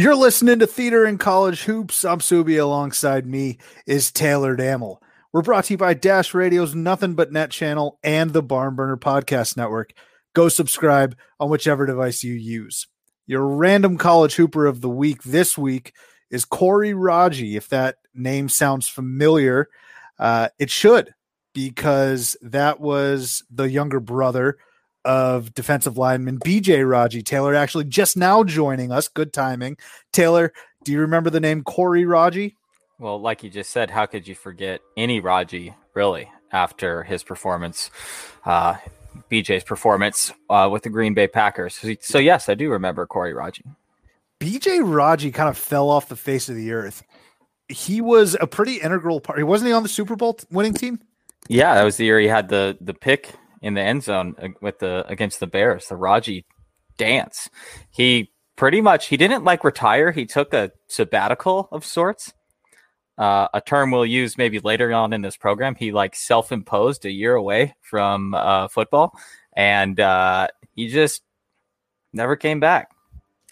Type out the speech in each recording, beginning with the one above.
You're listening to Theater in College Hoops. I'm Subi. Alongside me is Taylor Damel. We're brought to you by Dash Radio's Nothing But Net channel and the Barn Burner Podcast Network. Go subscribe on whichever device you use. Your random college hooper of the week this week is Corey Raji. If that name sounds familiar, uh, it should, because that was the younger brother of defensive lineman BJ Raji. Taylor actually just now joining us. Good timing. Taylor, do you remember the name Corey Raji? Well, like you just said, how could you forget any Raji really after his performance, uh, BJ's performance uh, with the Green Bay Packers? So, so, yes, I do remember Corey Raji. BJ Raji kind of fell off the face of the earth. He was a pretty integral part. Wasn't he on the Super Bowl winning team? Yeah, that was the year he had the the pick in the end zone uh, with the against the Bears, the Raji dance. He pretty much he didn't like retire. He took a sabbatical of sorts. Uh, a term we'll use maybe later on in this program. He like self-imposed a year away from uh, football, and uh, he just never came back.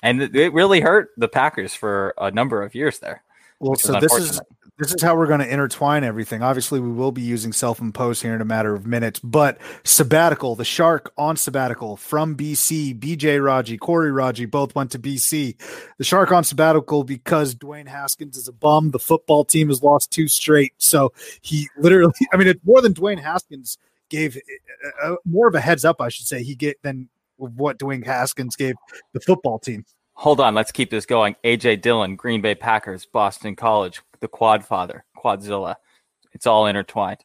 And it really hurt the Packers for a number of years there. Well, so this is this is how we're going to intertwine everything. Obviously, we will be using self-imposed here in a matter of minutes, but sabbatical, the shark on sabbatical from BC, BJ Raji, Corey Raji both went to BC. The shark on sabbatical because Dwayne Haskins is a bum. The football team has lost two straight. So he literally, I mean, it's more than Dwayne Haskins gave uh, uh more of a heads up, I should say, he get than what Dwayne Haskins gave the football team. Hold on, let's keep this going. AJ Dillon, Green Bay Packers, Boston College, the Quad Father, Quadzilla. It's all intertwined.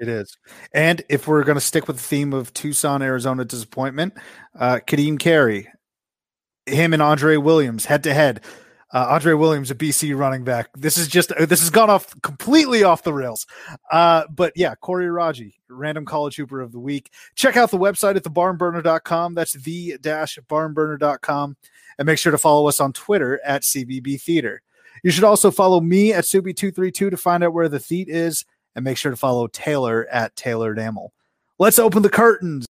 It is. And if we're going to stick with the theme of Tucson, Arizona disappointment, uh, Ka'Deem Carey, him and Andre Williams head to head. Andre Williams, a BC running back. This is just this has gone off completely off the rails. Uh, but yeah, Corey Raji, random college hooper of the week. Check out the website at thebarnburner.com. That's the dash barnburner.com and make sure to follow us on Twitter at CBB Theater. You should also follow me at Subi232 to find out where the theat is, and make sure to follow Taylor at Taylor Damel. Let's open the curtains.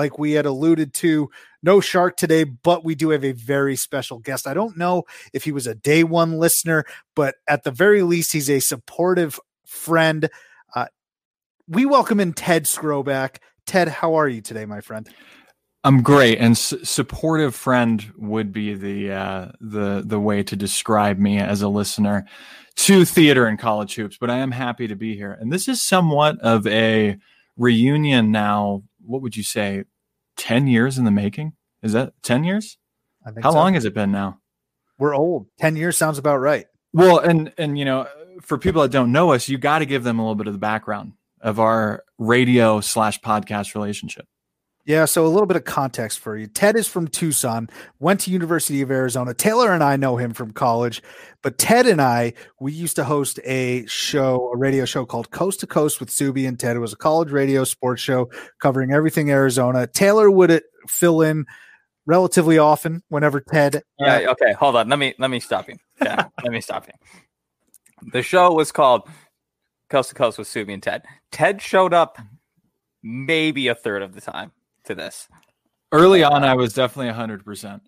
Like we had alluded to, no shark today, but we do have a very special guest. I don't know if he was a day one listener, but at the very least, he's a supportive friend. Uh, we welcome in Ted Skroback. Ted, how are you today, my friend? I'm great, and su- supportive friend would be the uh, the the way to describe me as a listener to theater and college hoops. But I am happy to be here, and this is somewhat of a reunion now. What would you say? Ten years in the making? Is that ten years? How so. long has it been now? We're old. Ten years sounds about right. Well, and and you know, for people that don't know us, you got to give them a little bit of the background of our radio slash podcast relationship. Yeah, so a little bit of context for you. Ted is from Tucson, went to University of Arizona. Taylor and I know him from college, but Ted and I, we used to host a show, a radio show called Coast to Coast with Subi and Ted. It was a college radio sports show covering everything Arizona. Taylor would uh, fill in relatively often whenever Ted. Uh, yeah, okay, hold on. Let me let me stop you. Yeah, let me stop you. The show was called Coast to Coast with Subi and Ted. Ted showed up maybe a third of the time to this. Early on, I was definitely 100%.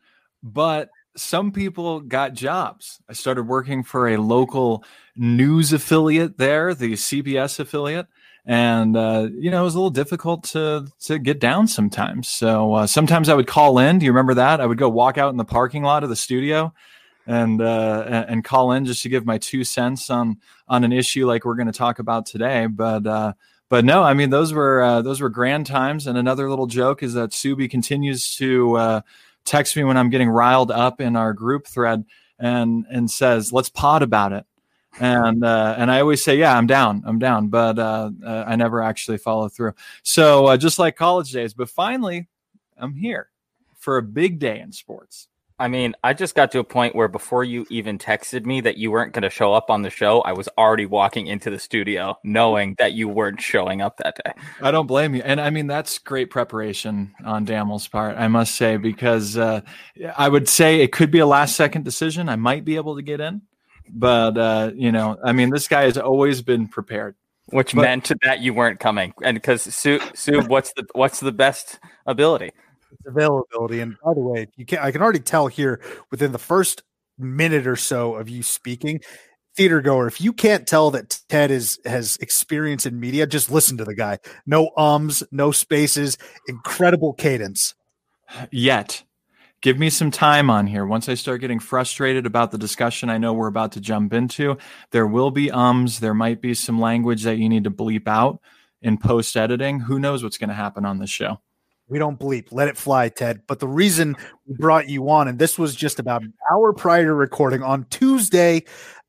But some people got jobs. I started working for a local news affiliate there, the CBS affiliate. And uh, you know it was a little difficult to to get down sometimes. So uh, sometimes I would call in. Do you remember that? I would go walk out in the parking lot of the studio, and uh, and call in just to give my two cents on on an issue like we're going to talk about today. But uh, but no, I mean those were uh, those were grand times. And another little joke is that Subi continues to uh, text me when I'm getting riled up in our group thread and and says, "Let's pod about it." And uh, and I always say, "Yeah, I'm down, I'm down," but uh, uh, I never actually follow through. So uh, just like college days, but finally, I'm here for a big day in sports. I mean, I just got to a point where before you even texted me that you weren't going to show up on the show, I was already walking into the studio knowing that you weren't showing up that day. I don't blame you. And I mean, that's great preparation on Damel's part, I must say, because uh, I would say it could be a last second decision. I might be able to get in. But, uh, you know, I mean, this guy has always been prepared. Which but, meant that you weren't coming. And because Sue, Sue, what's the what's the best ability? Availability. And by the way, you can I can already tell here within the first minute or so of you speaking, theater goer, if you can't tell that Ted is has experience in media, just listen to the guy. No ums, no spaces, incredible cadence. Yet. Give me some time on here. Once I start getting frustrated about the discussion I know we're about to jump into, there will be ums. There might be some language that you need to bleep out in post editing. Who knows what's going to happen on this show? We don't bleep. Let it fly, Ted. But the reason we brought you on, and this was just about an hour prior to recording on Tuesday,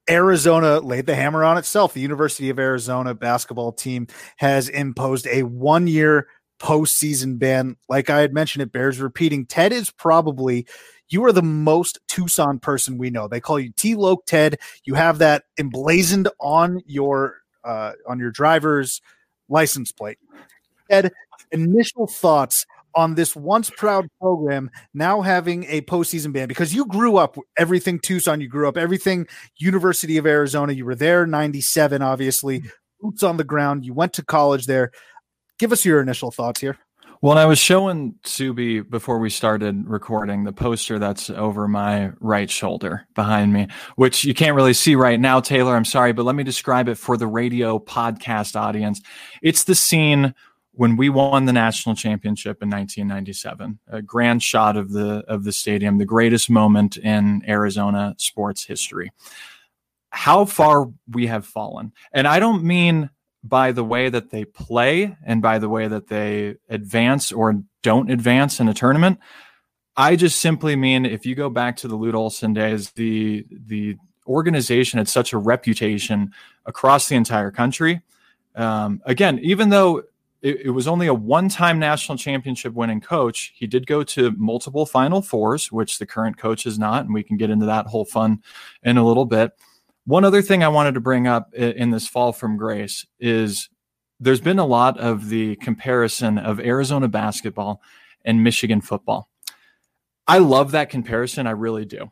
Arizona laid the hammer on itself. The University of Arizona basketball team has imposed a one year postseason ban. Like I had mentioned, it bears repeating. Ted is probably you are the most Tucson person we know. They call you T-Loc Ted. You have that emblazoned on your uh, on your driver's license plate. Ted, initial thoughts on this once proud program now having a postseason ban because you grew up everything Tucson, you grew up everything University of Arizona. You were there 97, obviously, mm-hmm. boots on the ground. You went to college there. Give us your initial thoughts here. Well, I was showing Subi before we started recording the poster that's over my right shoulder behind me, which you can't really see right now, Taylor. I'm sorry, but let me describe it for the radio podcast audience. It's the scene when we won the national championship in 1997, a grand shot of the of the stadium, the greatest moment in Arizona sports history. How far we have fallen, and I don't mean by the way that they play and by the way that they advance or don't advance in a tournament. I just simply mean if you go back to the Lute Olson days, the the organization had such a reputation across the entire country. Um, again, even though it, it was only a one-time national championship winning coach. He did go to multiple Final Fours, which the current coach is not, and we can get into that whole fun in a little bit. One other thing I wanted to bring up in this fall from grace is there's been a lot of the comparison of Arizona basketball and Michigan football. I love that comparison, I really do.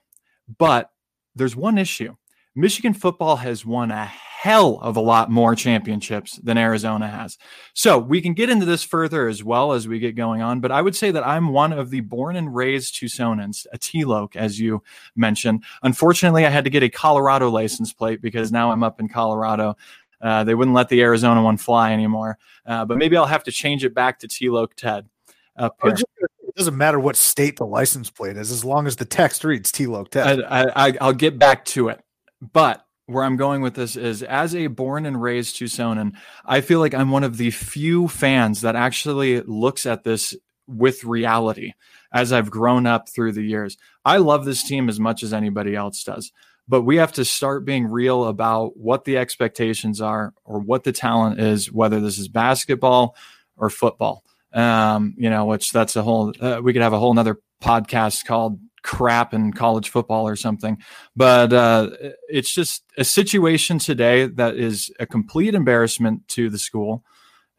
But there's one issue. Michigan football has won a hell of a lot more championships than Arizona has. So we can get into this further as well as we get going on. But I would say that I'm one of the born and raised Tucsonans, a T-Loc, as you mentioned. Unfortunately, I had to get a Colorado license plate because now I'm up in Colorado. Uh, they wouldn't let the Arizona one fly anymore. Uh, but maybe I'll have to change it back to T-Loc Ted up here. It doesn't matter what state the license plate is, as long as the text reads T-Loc Ted. I, I, I'll get back to it. But where I'm going with this is as a born and raised Tucsonan, I feel like I'm one of the few fans that actually looks at this with reality as I've grown up through the years. I love this team as much as anybody else does, but we have to start being real about what the expectations are or what the talent is, whether this is basketball or football. Um, you know, which that's a whole, uh, we could have a whole nother podcast called crap in college football or something. But uh, it's just a situation today that is a complete embarrassment to the school.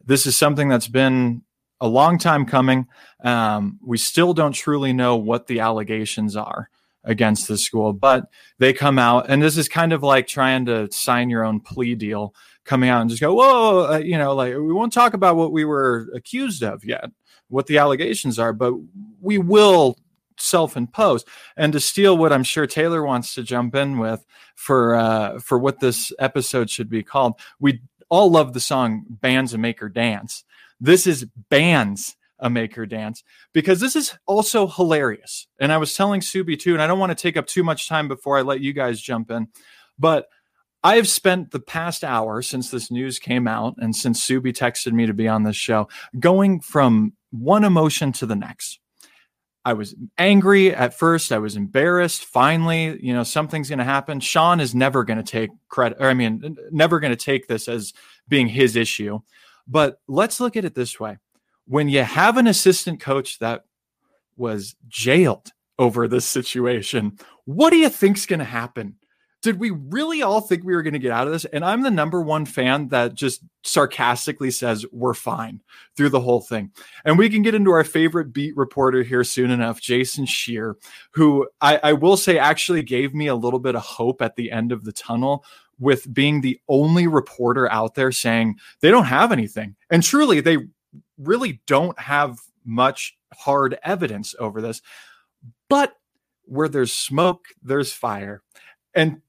This is something that's been a long time coming. Um, we still don't truly know what the allegations are against the school, but they come out, and this is kind of like trying to sign your own plea deal, coming out and just go, "Whoa, uh, you know, like we won't talk about what we were accused of yet, what the allegations are, but we will self-imposed. And to steal what i'm sure taylor wants to jump in with for uh for what this episode should be called we all love the song Bandz a Make Her Dance. This is bands a maker dance because this is also hilarious. And i was telling subi too and i don't want to take up too much time before i let you guys jump in but I have spent the past hour since this news came out and since Subi texted me to be on this show going from one emotion to the next. I was angry at first. I was embarrassed. Finally, you know, something's going to happen. Sean is never going to take credit, or I mean, never going to take this as being his issue. But let's look at it this way when you have an assistant coach that was jailed over this situation, what do you think's going to happen did we really all think we were going to get out of this? And I'm the number one fan that just sarcastically says we're fine through the whole thing. And we can get into our favorite beat reporter here soon enough, Jason Scheer, who I, I will say actually gave me a little bit of hope at the end of the tunnel with being the only reporter out there saying they don't have anything. And truly, they really don't have much hard evidence over this. But where there's smoke, there's fire. And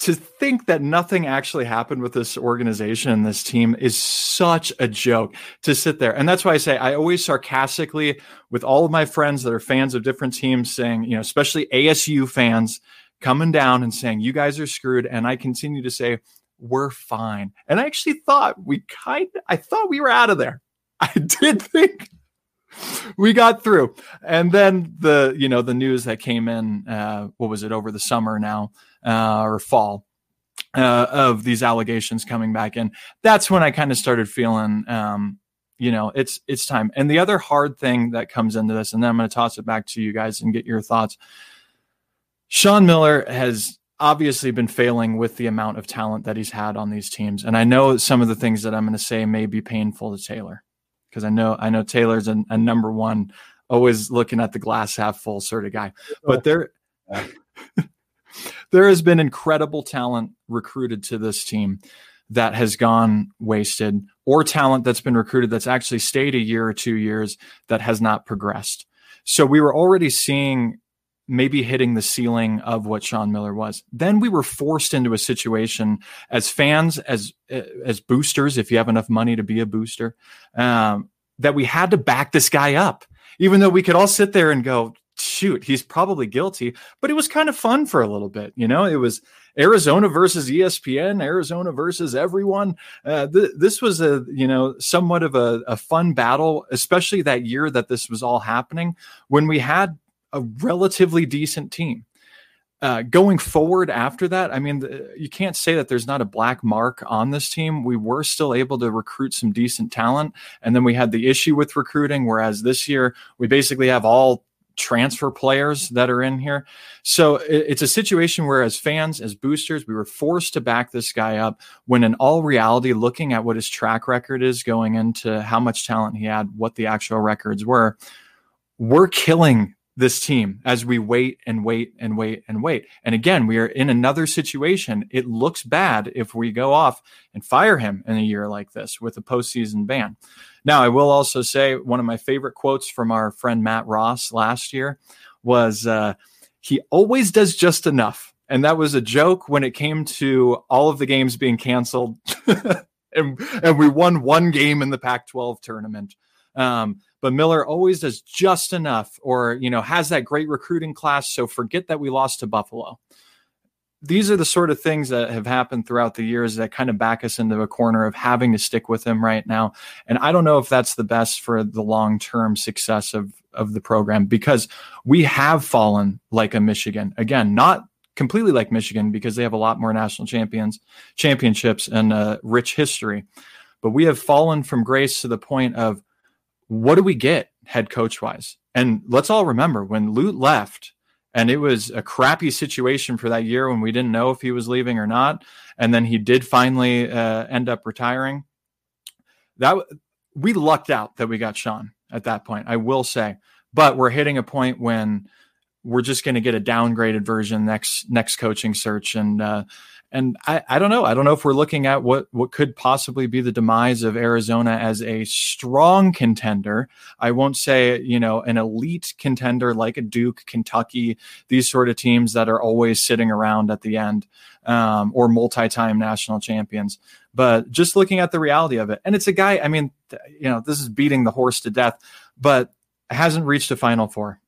to think that nothing actually happened with this organization and this team is such a joke to sit there. And that's why I say I always sarcastically, with all of my friends that are fans of different teams, saying, you know, especially ASU fans coming down and saying, you guys are screwed. And I continue to say, we're fine. And I actually thought we kind I thought we were out of there. I did think we got through. And then the, you know, the news that came in, uh, what was it over the summer now? uh, or fall uh, of these allegations coming back in. That's when I kind of started feeling, um, you know, it's it's time. And the other hard thing that comes into this, and then I'm going to toss it back to you guys and get your thoughts. Sean Miller has obviously been failing with the amount of talent that he's had on these teams, and I know some of the things that I'm going to say may be painful to Taylor because I know I know Taylor's a, a number one, always looking at the glass half full sort of guy, but there. there has been incredible talent recruited to this team that has gone wasted, or talent that's been recruited that's actually stayed a year or two years that has not progressed. So we were already seeing maybe hitting the ceiling of what Sean Miller was. Then we were forced into a situation as fans, as as boosters, if you have enough money to be a booster, um, that we had to back this guy up. Even though we could all sit there and go, shoot, he's probably guilty. But it was kind of fun for a little bit. You know, it was Arizona versus ESPN, Arizona versus everyone. Uh, th- this was a, you know, somewhat of a, a fun battle, especially that year that this was all happening when we had a relatively decent team. Uh, going forward after that, I mean, the, you can't say that there's not a black mark on this team. We were still able to recruit some decent talent. And then we had the issue with recruiting, whereas this year we basically have all transfer players that are in here. So it's a situation where, as fans, as boosters, we were forced to back this guy up when, in all reality, looking at what his track record is going into how much talent he had, what the actual records were, we're killing this team as we wait and wait and wait and wait. And again, we are in another situation. It looks bad if we go off and fire him in a year like this with a postseason ban. Now, I will also say one of my favorite quotes from our friend Matt Ross last year was uh, he always does just enough. And that was a joke when it came to all of the games being canceled. and, and we won one game in the Pac 12 tournament. Um, but Miller always does just enough or, you know, has that great recruiting class. So forget that we lost to Buffalo. These are the sort of things that have happened throughout the years that kind of back us into a corner of having to stick with him right now. And I don't know if that's the best for the long term success of, of the program because we have fallen like a Michigan. Again, not completely like Michigan because they have a lot more national champions, championships, and a rich history. But we have fallen from grace to the point of what do we get head coach wise? And let's all remember when Lute left, and it was a crappy situation for that year when we didn't know if he was leaving or not, and then he did finally uh, end up retiring. That we lucked out that we got Sean at that point. I will say, but we're hitting a point when we're just going to get a downgraded version next next coaching search and uh, and I, I don't know. I don't know if we're looking at what what could possibly be the demise of Arizona as a strong contender. I won't say you know an elite contender like a Duke, Kentucky, these sort of teams that are always sitting around at the end, um, or multi-time national champions. But just looking at the reality of it, and it's a guy. I mean, you know, this is beating the horse to death, but hasn't reached a Final Four.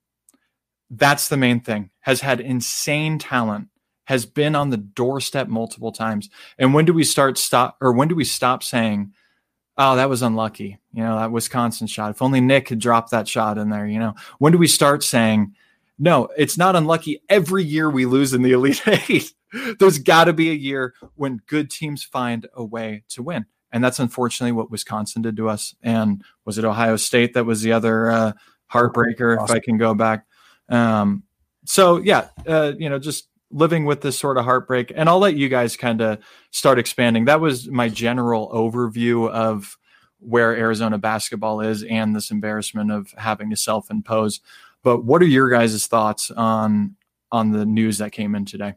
That's the main thing. Has had insane talent has been on the doorstep multiple times. And when do we start stop or when do we stop saying, "Oh, that was unlucky"? You know, that Wisconsin shot. If only Nick had dropped that shot in there. You know, when do we start saying, "No, it's not unlucky"? Every year we lose in the Elite Eight. There's got to be a year when good teams find a way to win. And that's unfortunately what Wisconsin did to us. And was it Ohio State that was the other uh, heartbreaker, awesome. if I can go back? Um, so yeah, uh, you know, just living with this sort of heartbreak. And I'll let you guys kind of start expanding. That was my general overview of where Arizona basketball is and this embarrassment of having to self impose. But what are your guys' thoughts on on the news that came in today?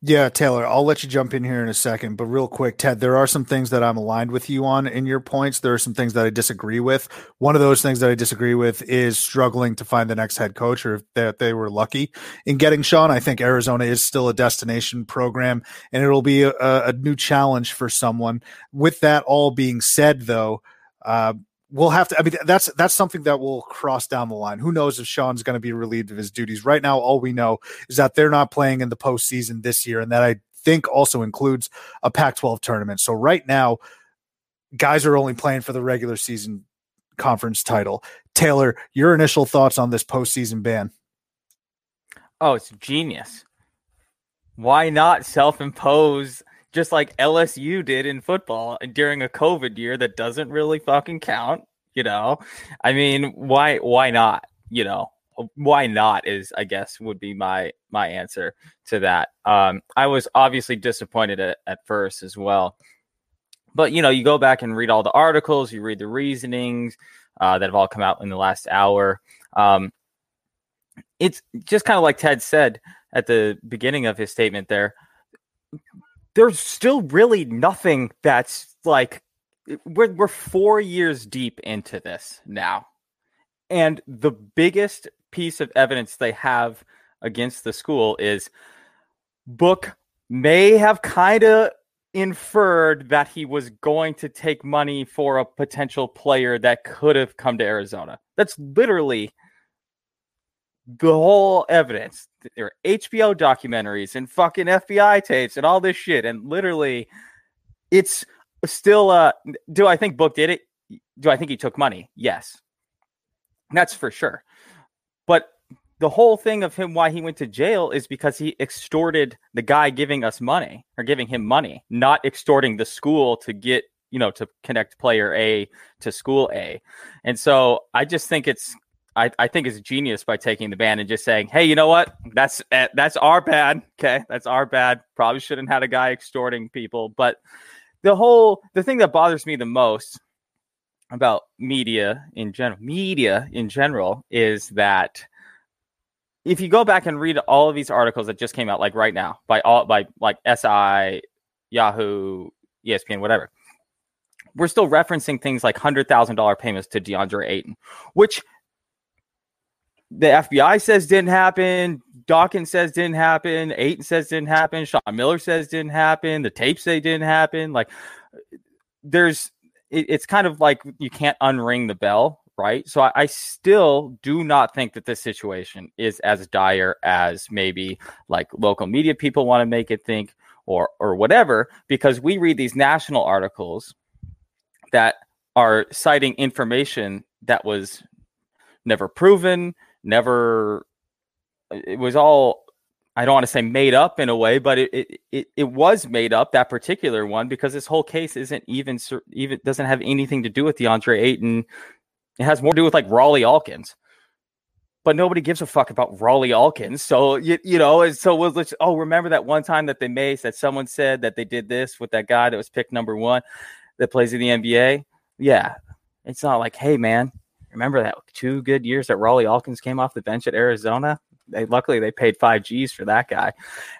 Yeah, Taylor, I'll let you jump in here in a second, but real quick, Ted, there are some things that I'm aligned with you on in your points. There are some things that I disagree with. One of those things that I disagree with is struggling to find the next head coach or that they, were lucky in getting Sean. I think Arizona is still a destination program and it'll be a, a new challenge for someone. With that all being said, though, uh, we'll have to. I mean, that's that's something that will cross down the line. Who knows if Sean's going to be relieved of his duties? Right now, all we know is that they're not playing in the postseason this year, and that I think also includes a Pac-12 tournament. So right now, guys are only playing for the regular season conference title. Taylor, your initial thoughts on this postseason ban? Oh, it's genius. Why not self-impose just like LSU did in football during a COVID year that doesn't really fucking count. You know, I mean, why why not? You know, why not is I guess would be my my answer to that. Um, I was obviously disappointed at, at first as well, but you know, you go back and read all the articles, you read the reasonings uh, that have all come out in the last hour. Um, it's just kind of like Ted said at the beginning of his statement there there's still really nothing that's like we're we're 4 years deep into this now. And the biggest piece of evidence they have against the school is Book may have kind of inferred that he was going to take money for a potential player that could have come to Arizona. That's literally the whole evidence. There are HBO documentaries and fucking FBI tapes and all this shit. And literally, it's still. Uh, do I think Book did it? Do I think he took money? Yes, that's for sure. But the whole thing of him why he went to jail is because he extorted the guy giving us money or giving him money, not extorting the school to get you know to connect player A to school A. And so I just think it's I, I think is genius by taking the ban and just saying, hey, you know what? That's eh, that's our bad. Okay, that's our bad. Probably shouldn't have had a guy extorting people. But the whole the thing that bothers me the most about media in general, media in general, is that if you go back and read all of these articles that just came out, like right now, by all by like SI, Yahoo, ESPN, whatever, we're still referencing things like hundred thousand dollar payments to DeAndre Ayton, which the FBI says didn't happen. Dawkins says didn't happen. Ayton says didn't happen. Sean Miller says didn't happen. The tapes say didn't happen. Like there's, it, it's kind of like you can't unring the bell, right? So I, I still do not think that this situation is as dire as maybe like local media people want to make it think or or whatever, because we read these national articles that are citing information that was never proven, never it was all I don't want to say made up in a way, but it, it it was made up that particular one because this whole case isn't even even doesn't have anything to do with DeAndre Ayton. It has more to do with like Rawle Alkins, but nobody gives a fuck about Rawle Alkins. So you you know, and so we'll let's oh remember that one time that they made that someone said that they did this with that guy that was picked number one that plays in the NBA. Yeah, it's not like hey man, remember that two good years that Rawle Alkins came off the bench at Arizona they luckily they paid five G's for that guy.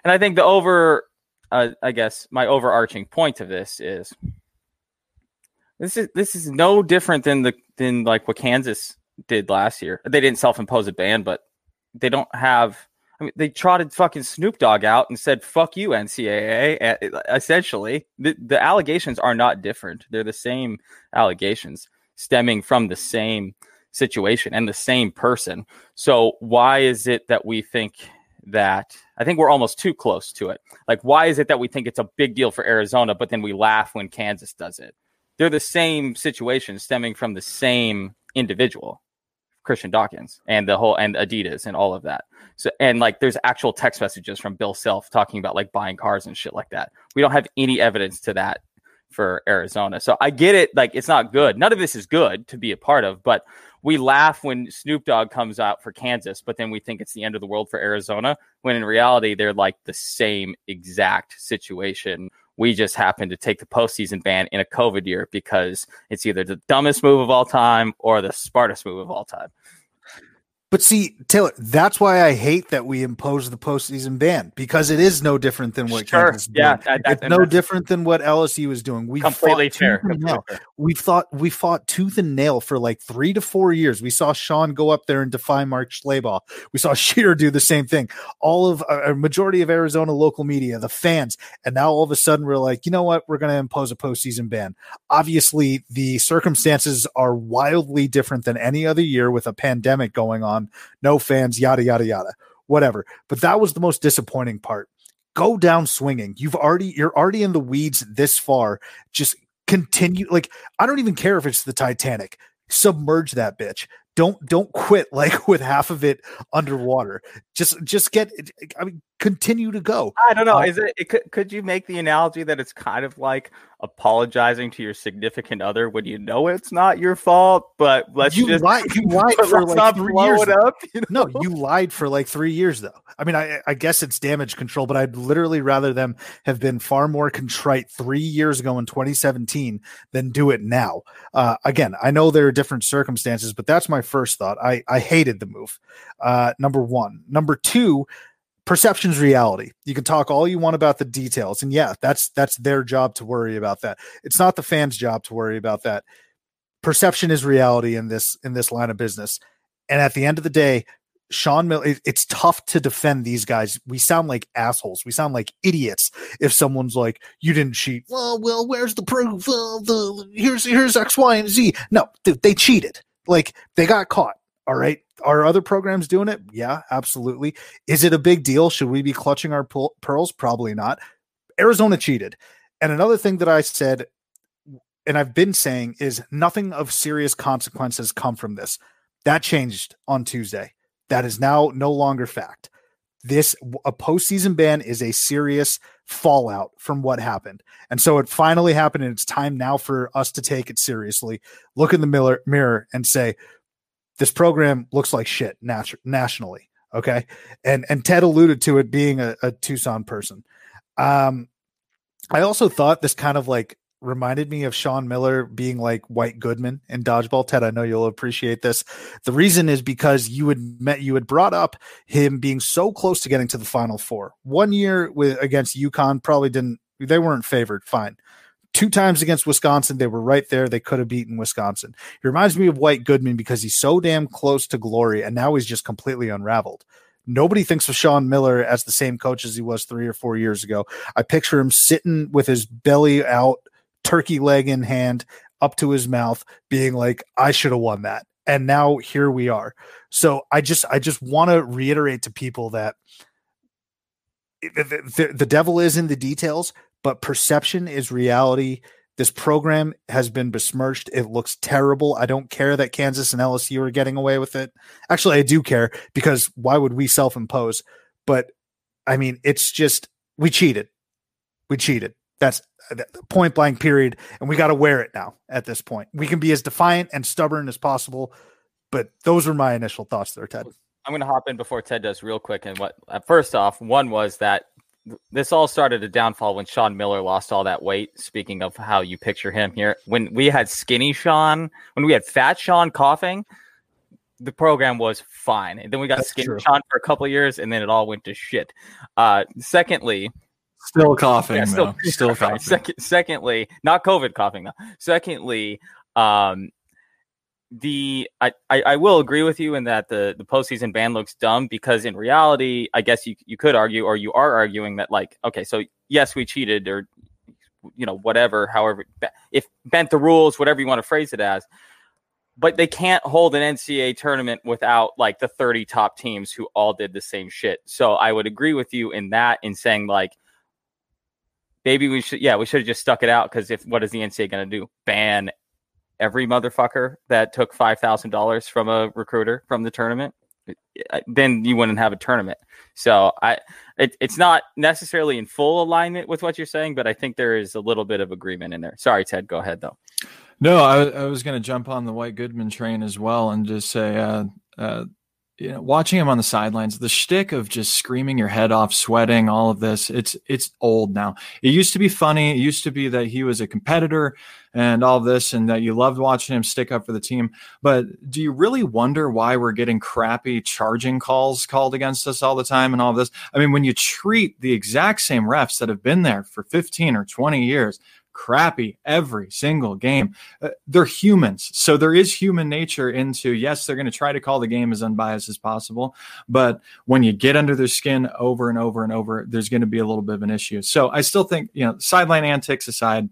And I think the over, uh, I guess my overarching point of this is this is this is no different than the than like what Kansas did last year. They didn't self impose a ban, but they don't have. I mean, they trotted fucking Snoop Dogg out and said "fuck you, NCAA." Essentially, the, the allegations are not different; they're the same allegations stemming from the same situation and the same person. So why is it that we think that I think we're almost too close to it? Like why is it that we think it's a big deal for Arizona but then we laugh when Kansas does it? They're the same situation stemming from the same individual. Christian Dawkins and the whole and Adidas and all of that. So and like there's actual text messages from Bill Self talking about like buying cars and shit like that. We don't have any evidence to that for Arizona. So I get it like it's not good. None of this is good to be a part of, but we laugh when Snoop Dogg comes out for Kansas, but then we think it's the end of the world for Arizona, when in reality, they're like the same exact situation. We just happen to take the postseason ban in a COVID year because it's either the dumbest move of all time or the smartest move of all time. But see, Taylor, that's why I hate that we impose the postseason ban because it is no different than what sure. Kansas yeah, that, it's no different than what LSU is doing. We completely fair. Completely fair. We thought we fought tooth and nail for like three to four years. We saw Sean go up there and defy Mark Schlabach. We saw Scheer do the same thing. All of uh, a majority of Arizona local media, the fans, and now all of a sudden we're like, you know what? We're going to impose a postseason ban. Obviously, the circumstances are wildly different than any other year with a pandemic going on on, no fans, yada, yada, yada, whatever. But that was the most disappointing part. Go down swinging. You've already, you're already in the weeds this far. Just continue. Like, I don't even care if it's the Titanic. Submerge that bitch don't don't quit like with half of it underwater just just get i mean continue to go i don't know uh, is it, it, could, could you make the analogy that it's kind of like apologizing to your significant other when you know it's not your fault but let's you just lied, you lied for like three years up, you know? no you lied for like three years though i mean I, I guess it's damage control but i'd literally rather them have been far more contrite three years ago in 2017 than do it now uh, again i know there are different circumstances but that's my first thought. I I hated the move. Uh, number one. Number two. Perception's reality. You can talk all you want about the details, and yeah, that's that's their job to worry about that. It's not the fans' job to worry about that. Perception is reality in this in this line of business, and at the end of the day, Sean Miller, it, it's tough to defend these guys. We sound like assholes. We sound like idiots if someone's like, "You didn't cheat." Well, well, where's the proof? Well, the here's here's X, Y, and Z. No, dude, they cheated. Like they got caught. All right. Are other programs doing it? Yeah, absolutely. Is it a big deal? Should we be clutching our pearls? Probably not. Arizona cheated. And another thing that I said, and I've been saying, is nothing of serious consequences come from this. That changed on Tuesday. That is now no longer fact. This a postseason ban is a serious fallout from what happened. And so it finally happened, and it's time now for us to take it seriously, look in the mirror, mirror and say, this program looks like shit nat- nationally. Okay. And and Ted alluded to it being a, a Tucson person. Um, I also thought this kind of like reminded me of Sean Miller being like White Goodman in dodgeball. Ted, I know you'll appreciate this. The reason is because you had met you had brought up him being so close to getting to the final four. One year with against UConn probably didn't they weren't favored. Fine. Two times against Wisconsin, they were right there. They could have beaten Wisconsin. He reminds me of White Goodman because he's so damn close to glory, and now he's just completely unraveled. Nobody thinks of Sean Miller as the same coach as he was three or four years ago. I picture him sitting with his belly out, turkey leg in hand, up to his mouth, being like, I should have won that. And now here we are. So I just I just want to reiterate to people that the, the, the devil is in the details, but perception is reality. This program has been besmirched. It looks terrible. I don't care that Kansas and LSU are getting away with it. Actually, I do care because why would we self impose? But I mean, it's just, we cheated. We cheated. That's point blank, period. And we got to wear it now at this point. We can be as defiant and stubborn as possible. But those were my initial thoughts there, Ted. I'm going to hop in before Ted does real quick. And what, uh, first off, one was that this all started a downfall when Sean Miller lost all that weight. Speaking of how you picture him here, when we had skinny Sean, when we had fat Sean coughing, the program was fine. And then we got That's skinny true. Sean for a couple years, and then it all went to shit. Uh, secondly, still coughing, yeah, still, still coughing. Second, secondly, not COVID coughing though. Secondly, um, the I, I, I will agree with you in that the the postseason ban looks dumb because in reality, I guess you you could argue or you are arguing that like okay, so yes, we cheated or you know whatever, however, if bent the rules, whatever you want to phrase it as. But they can't hold an NCAA tournament without like the 30 top teams who all did the same shit. So I would agree with you in that in saying like maybe we should yeah we should have just stuck it out because if what is the NCAA going to do ban every motherfucker that took five thousand dollars from a recruiter from the tournament, then you wouldn't have a tournament. So I, it, it's not necessarily in full alignment with what you're saying, but I think there is a little bit of agreement in there. Sorry, Ted, go ahead though. No, I, I was going to jump on the White Goodman train as well and just say, uh, uh, you know, watching him on the sidelines, the shtick of just screaming your head off, sweating, all of this, it's it's old now. It used to be funny. It used to be that he was a competitor and all of this, and that you loved watching him stick up for the team. But do you really wonder why we're getting crappy charging calls called against us all the time and all of this? I mean, when you treat the exact same refs that have been there for 15 or 20 years crappy every single game. Uh, they're humans. So there is human nature into, yes, they're going to try to call the game as unbiased as possible. But when you get under their skin over and over and over, there's going to be a little bit of an issue. So I still think, you know, sideline antics aside,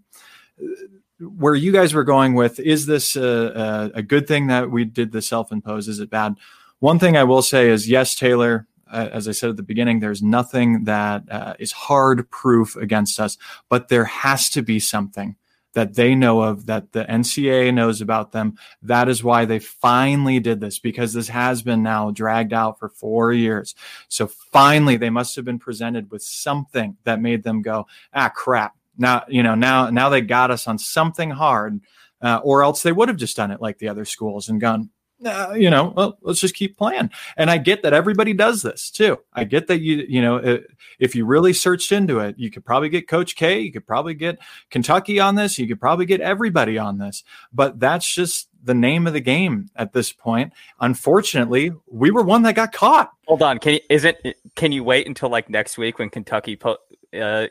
where you guys were going with, is this a, a, a good thing that we did the self impose? Is it bad? One thing I will say is, yes, Taylor, uh, as I said at the beginning, there's nothing that uh, is hard proof against us, but there has to be something that they know of, that the NCAA knows about them. That is why they finally did this because this has been now dragged out for four years. So finally, they must have been presented with something that made them go, ah, crap. Now, you know, now, now they got us on something hard, uh, or else they would have just done it like the other schools and gone, uh, you know, well, let's just keep playing. And I get that everybody does this too. I get that you, you know, uh, if you really searched into it, you could probably get Coach K, you could probably get Kentucky on this, you could probably get everybody on this. But that's just the name of the game at this point. Unfortunately, we were one that got caught. Hold on, can you, is it? Can you wait until like next week when Kentucky po- uh,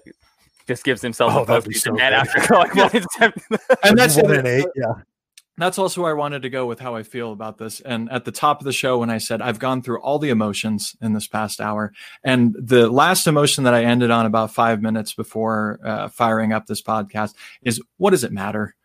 just gives himself oh, a postseason so after going yeah. and that's one and eight, yeah that's also where I wanted to go with how I feel about this. And at the top of the show, when I said I've gone through all the emotions in this past hour, and the last emotion that I ended on about five minutes before uh, firing up this podcast is what does it matter?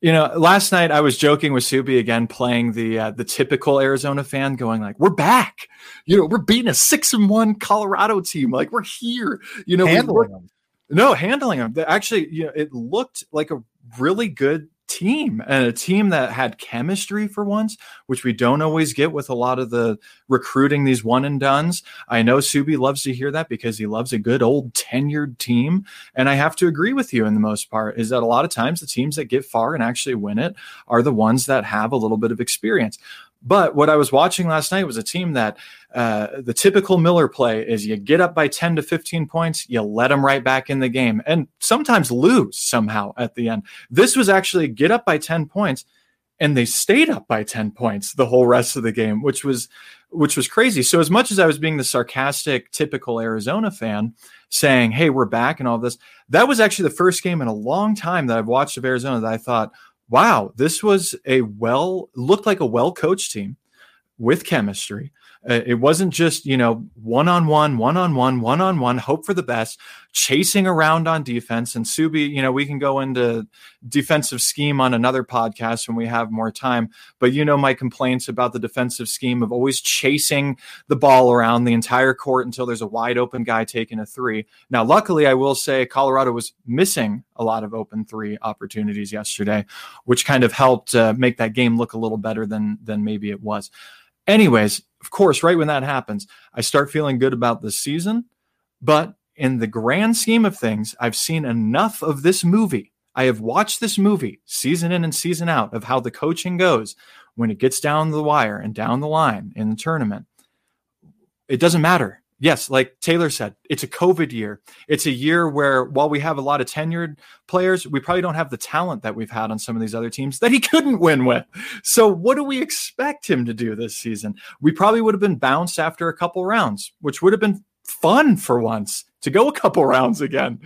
You know, last night I was joking with Subi again, playing the uh, the typical Arizona fan, going like, "We're back." You know, we're beating a six and one Colorado team. Like we're here. You know, handling them. No, handling them. Actually, you know, it looked like a really good team and a team that had chemistry for once, which we don't always get with a lot of the recruiting these one and dones. I know Subi loves to hear that because he loves a good old tenured team. And I have to agree with you in the most part is that a lot of times the teams that get far and actually win it are the ones that have a little bit of experience. But what I was watching last night was a team that uh, the typical Miller play is you get up by 10 to 15 points, you let them right back in the game, and sometimes lose somehow at the end. This was actually get up by 10 points, and they stayed up by 10 points the whole rest of the game, which was which was crazy. So as much as I was being the sarcastic, typical Arizona fan, saying, "Hey, we're back," and all this, that was actually the first game in a long time that I've watched of Arizona that I thought, "Wow, this was a well looked like a well coached team with chemistry." Uh, it wasn't just, you know, one on one, one on one, one on one, hope for the best, chasing around on defense. And Subi, you know, we can go into defensive scheme on another podcast when we have more time. But you know, my complaints about the defensive scheme of always chasing the ball around the entire court until there's a wide open guy taking a three. Now, luckily, I will say Colorado was missing a lot of open three opportunities yesterday, which kind of helped uh, make that game look a little better than than maybe it was. Anyways, of course, right when that happens, I start feeling good about the season. But in the grand scheme of things, I've seen enough of this movie. I have watched this movie season in and season out of how the coaching goes when it gets down the wire and down the line in the tournament. It doesn't matter yes, like Taylor said, it's a COVID year. It's a year where while we have a lot of tenured players, we probably don't have the talent that we've had on some of these other teams that he couldn't win with. So what do we expect him to do this season? We probably would have been bounced after a couple rounds, which would have been fun for once to go a couple rounds again.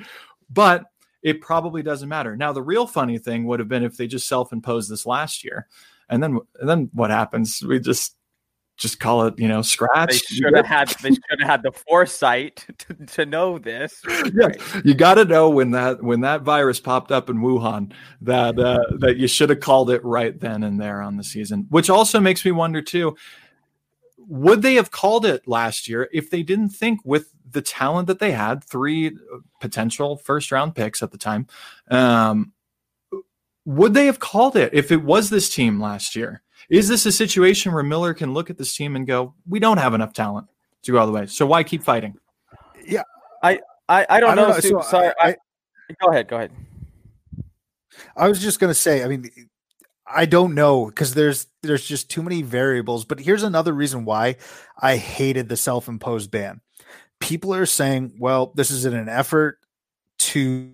But it probably doesn't matter. Now the real funny thing would have been if they just self-imposed this last year. And then and then what happens? We just just call it, you know, scratch. They should have had they should have had the foresight to, to know this. Yeah, you got to know when that when that virus popped up in Wuhan that uh, that you should have called it right then and there on the season. Which also makes me wonder too. Would they have called it last year if they didn't think with the talent that they had, three potential first round picks at the time, um, would they have called it if it was this team last year? Is this a situation where Miller can look at this team and go, "We don't have enough talent to go all the way, so why keep fighting"? Yeah, I I, I, don't, I don't, know. know. So sorry, I, I, go ahead. Go ahead. I was just going to say. I mean, I don't know because there's there's just too many variables. But here's another reason why I hated the self-imposed ban. People are saying, "Well, this is in an effort to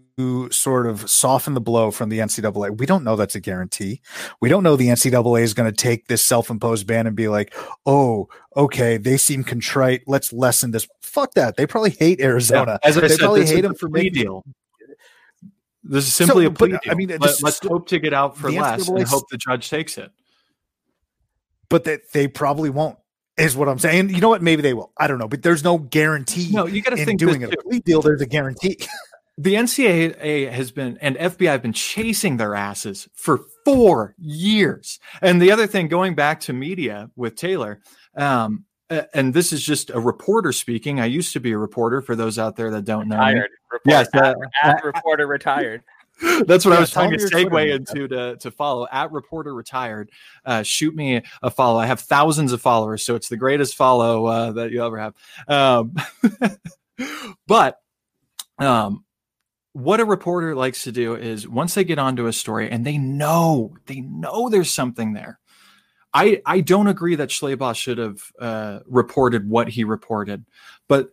sort of soften the blow from the NCAA. We don't know that's a guarantee. We don't know the NCAA is going to take this self imposed ban and be like, oh, okay, they seem contrite. Let's lessen this. Fuck that. They probably hate Arizona. Yeah, as I they said, probably hate them for making deal. This is simply so, a plea but, deal. I mean, Let, us hope to get out for less and hope the judge takes it. But that they probably won't is what I'm saying. You know what? Maybe they will. I don't know, but there's no guarantee. No, you got to think doing a plea deal. There's a guarantee. the NCAA has been and FBI have been chasing their asses for four years. And the other thing, going back to media with Taylor, um, and this is just a reporter speaking. I used to be a reporter. For those out there that don't retired. know, report, yes, at, uh, at reporter retired. That's what yeah, I was trying to segue into to, to follow. At reporter retired, uh, shoot me a follow. I have thousands of followers, so it's the greatest follow uh, that you ever have. Um, but um, what a reporter likes to do is once they get onto a story and they know they know there's something there. I I don't agree that Schlabach should have uh, reported what he reported, but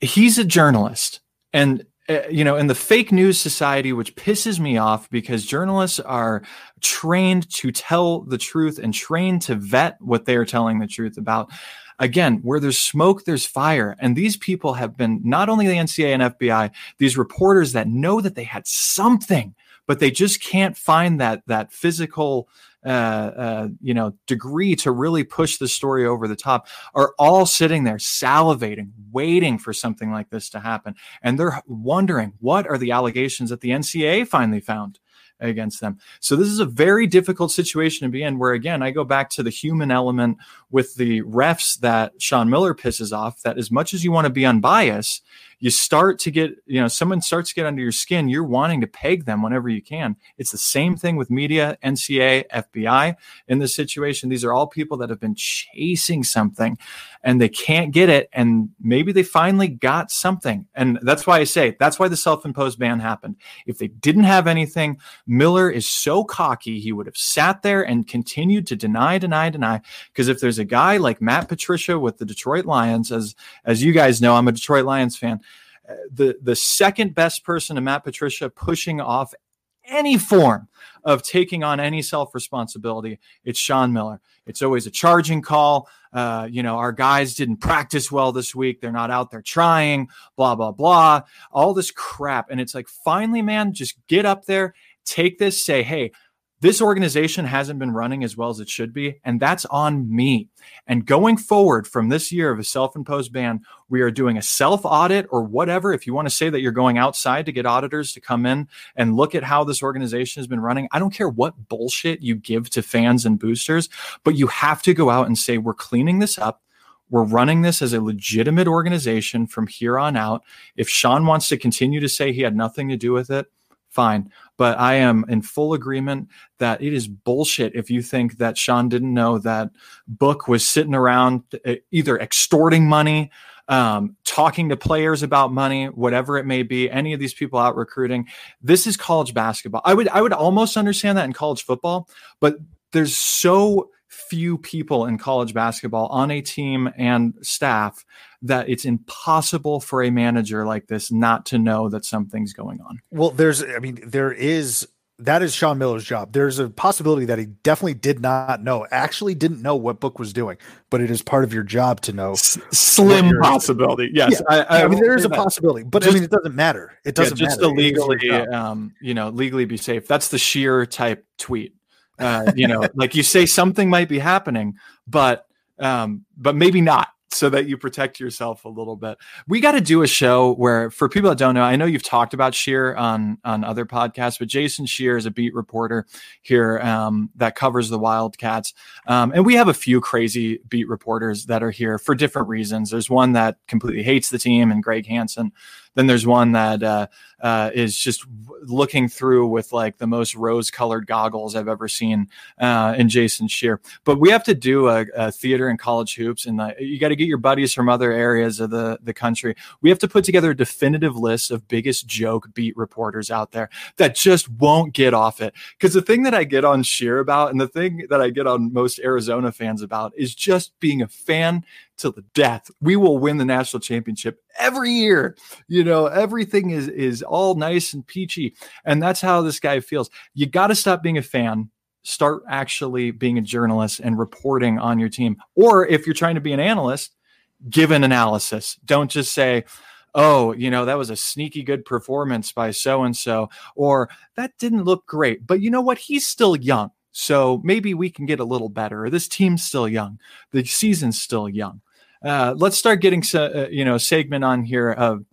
he's a journalist, and uh, you know, in the fake news society, which pisses me off because journalists are trained to tell the truth and trained to vet what they are telling the truth about again, where there's smoke, there's fire. And these people have been not only the NCA and FBI, these reporters that know that they had something, but they just can't find that that physical uh, uh, you know degree to really push the story over the top are all sitting there salivating waiting for something like this to happen and they're wondering what are the allegations that the nca finally found against them. So this is a very difficult situation to be in where again I go back to the human element with the refs that Sean Miller pisses off that as much as you want to be unbiased, you start to get, you know, someone starts to get under your skin, you're wanting to peg them whenever you can. It's the same thing with media, NCA, FBI in this situation. These are all people that have been chasing something. And they can't get it. And maybe they finally got something. And that's why I say that's why the self imposed ban happened. If they didn't have anything, Miller is so cocky, he would have sat there and continued to deny, deny, deny. Because if there's a guy like Matt Patricia with the Detroit Lions, as as you guys know, I'm a Detroit Lions fan. Uh, the the second best person to Matt Patricia pushing off any form of taking on any self responsibility, it's Sean Miller. It's always a charging call. Uh, you know, our guys didn't practice well this week. They're not out there trying, blah, blah, blah, all this crap. And it's like, finally, man, just get up there, take this, say, hey, this organization hasn't been running as well as it should be, and that's on me. And going forward from this year of a self imposed ban, we are doing a self audit or whatever. If you want to say that you're going outside to get auditors to come in and look at how this organization has been running, I don't care what bullshit you give to fans and boosters, but you have to go out and say, we're cleaning this up. We're running this as a legitimate organization from here on out. If Sean wants to continue to say he had nothing to do with it, fine. But I am in full agreement that it is bullshit if you think that Sean didn't know that Book was sitting around uh, either extorting money, um, talking to players about money, whatever it may be. Any of these people out recruiting. This is college basketball. I would I would almost understand that in college football, but there's so few people in college basketball on a team and staff that it's impossible for a manager like this not to know that something's going on. Well, there's, I mean, there is that is Sean Miller's job. There's a possibility that he definitely did not know, actually didn't know what book was doing, but it is part of your job to know. S- slim possibility. Yes. Yeah. I, I, I, mean, there is a possibility, but just, I mean, it doesn't matter. It doesn't yeah, just matter. to legally, um, you know, legally be safe. That's the Scheer type tweet. Uh, you know, like you say something might be happening, but, um, but maybe not so that you protect yourself a little bit. We got to do a show where, for people that don't know, I know you've talked about Scheer on on other podcasts, but Jason Scheer is a beat reporter here um, that covers the Wildcats, um, and we have a few crazy beat reporters that are here for different reasons. There's one that completely hates the team, and Greg Hansen. Then there's one that uh, uh, is just looking through with like the most rose-colored goggles I've ever seen uh, in Jason Scheer. But we have to do a, a theater and college hoops, and the, you got to get your buddies from other areas of the the country. We have to put together a definitive list of biggest joke beat reporters out there that just won't get off it. Because the thing that I get on Scheer about, and the thing that I get on most Arizona fans about, is just being a fan to the death. We will win the national championship every year. You know, everything is is all nice and peachy, and that's how this guy feels. You got to stop being a fan. Start actually being a journalist and reporting on your team. Or if you're trying to be an analyst, give an analysis. Don't just say, oh, you know, that was a sneaky good performance by so and so, or that didn't look great. But you know what? He's still young. So maybe we can get a little better. This team's still young. The season's still young. Uh, let's start getting uh, you know segment on here of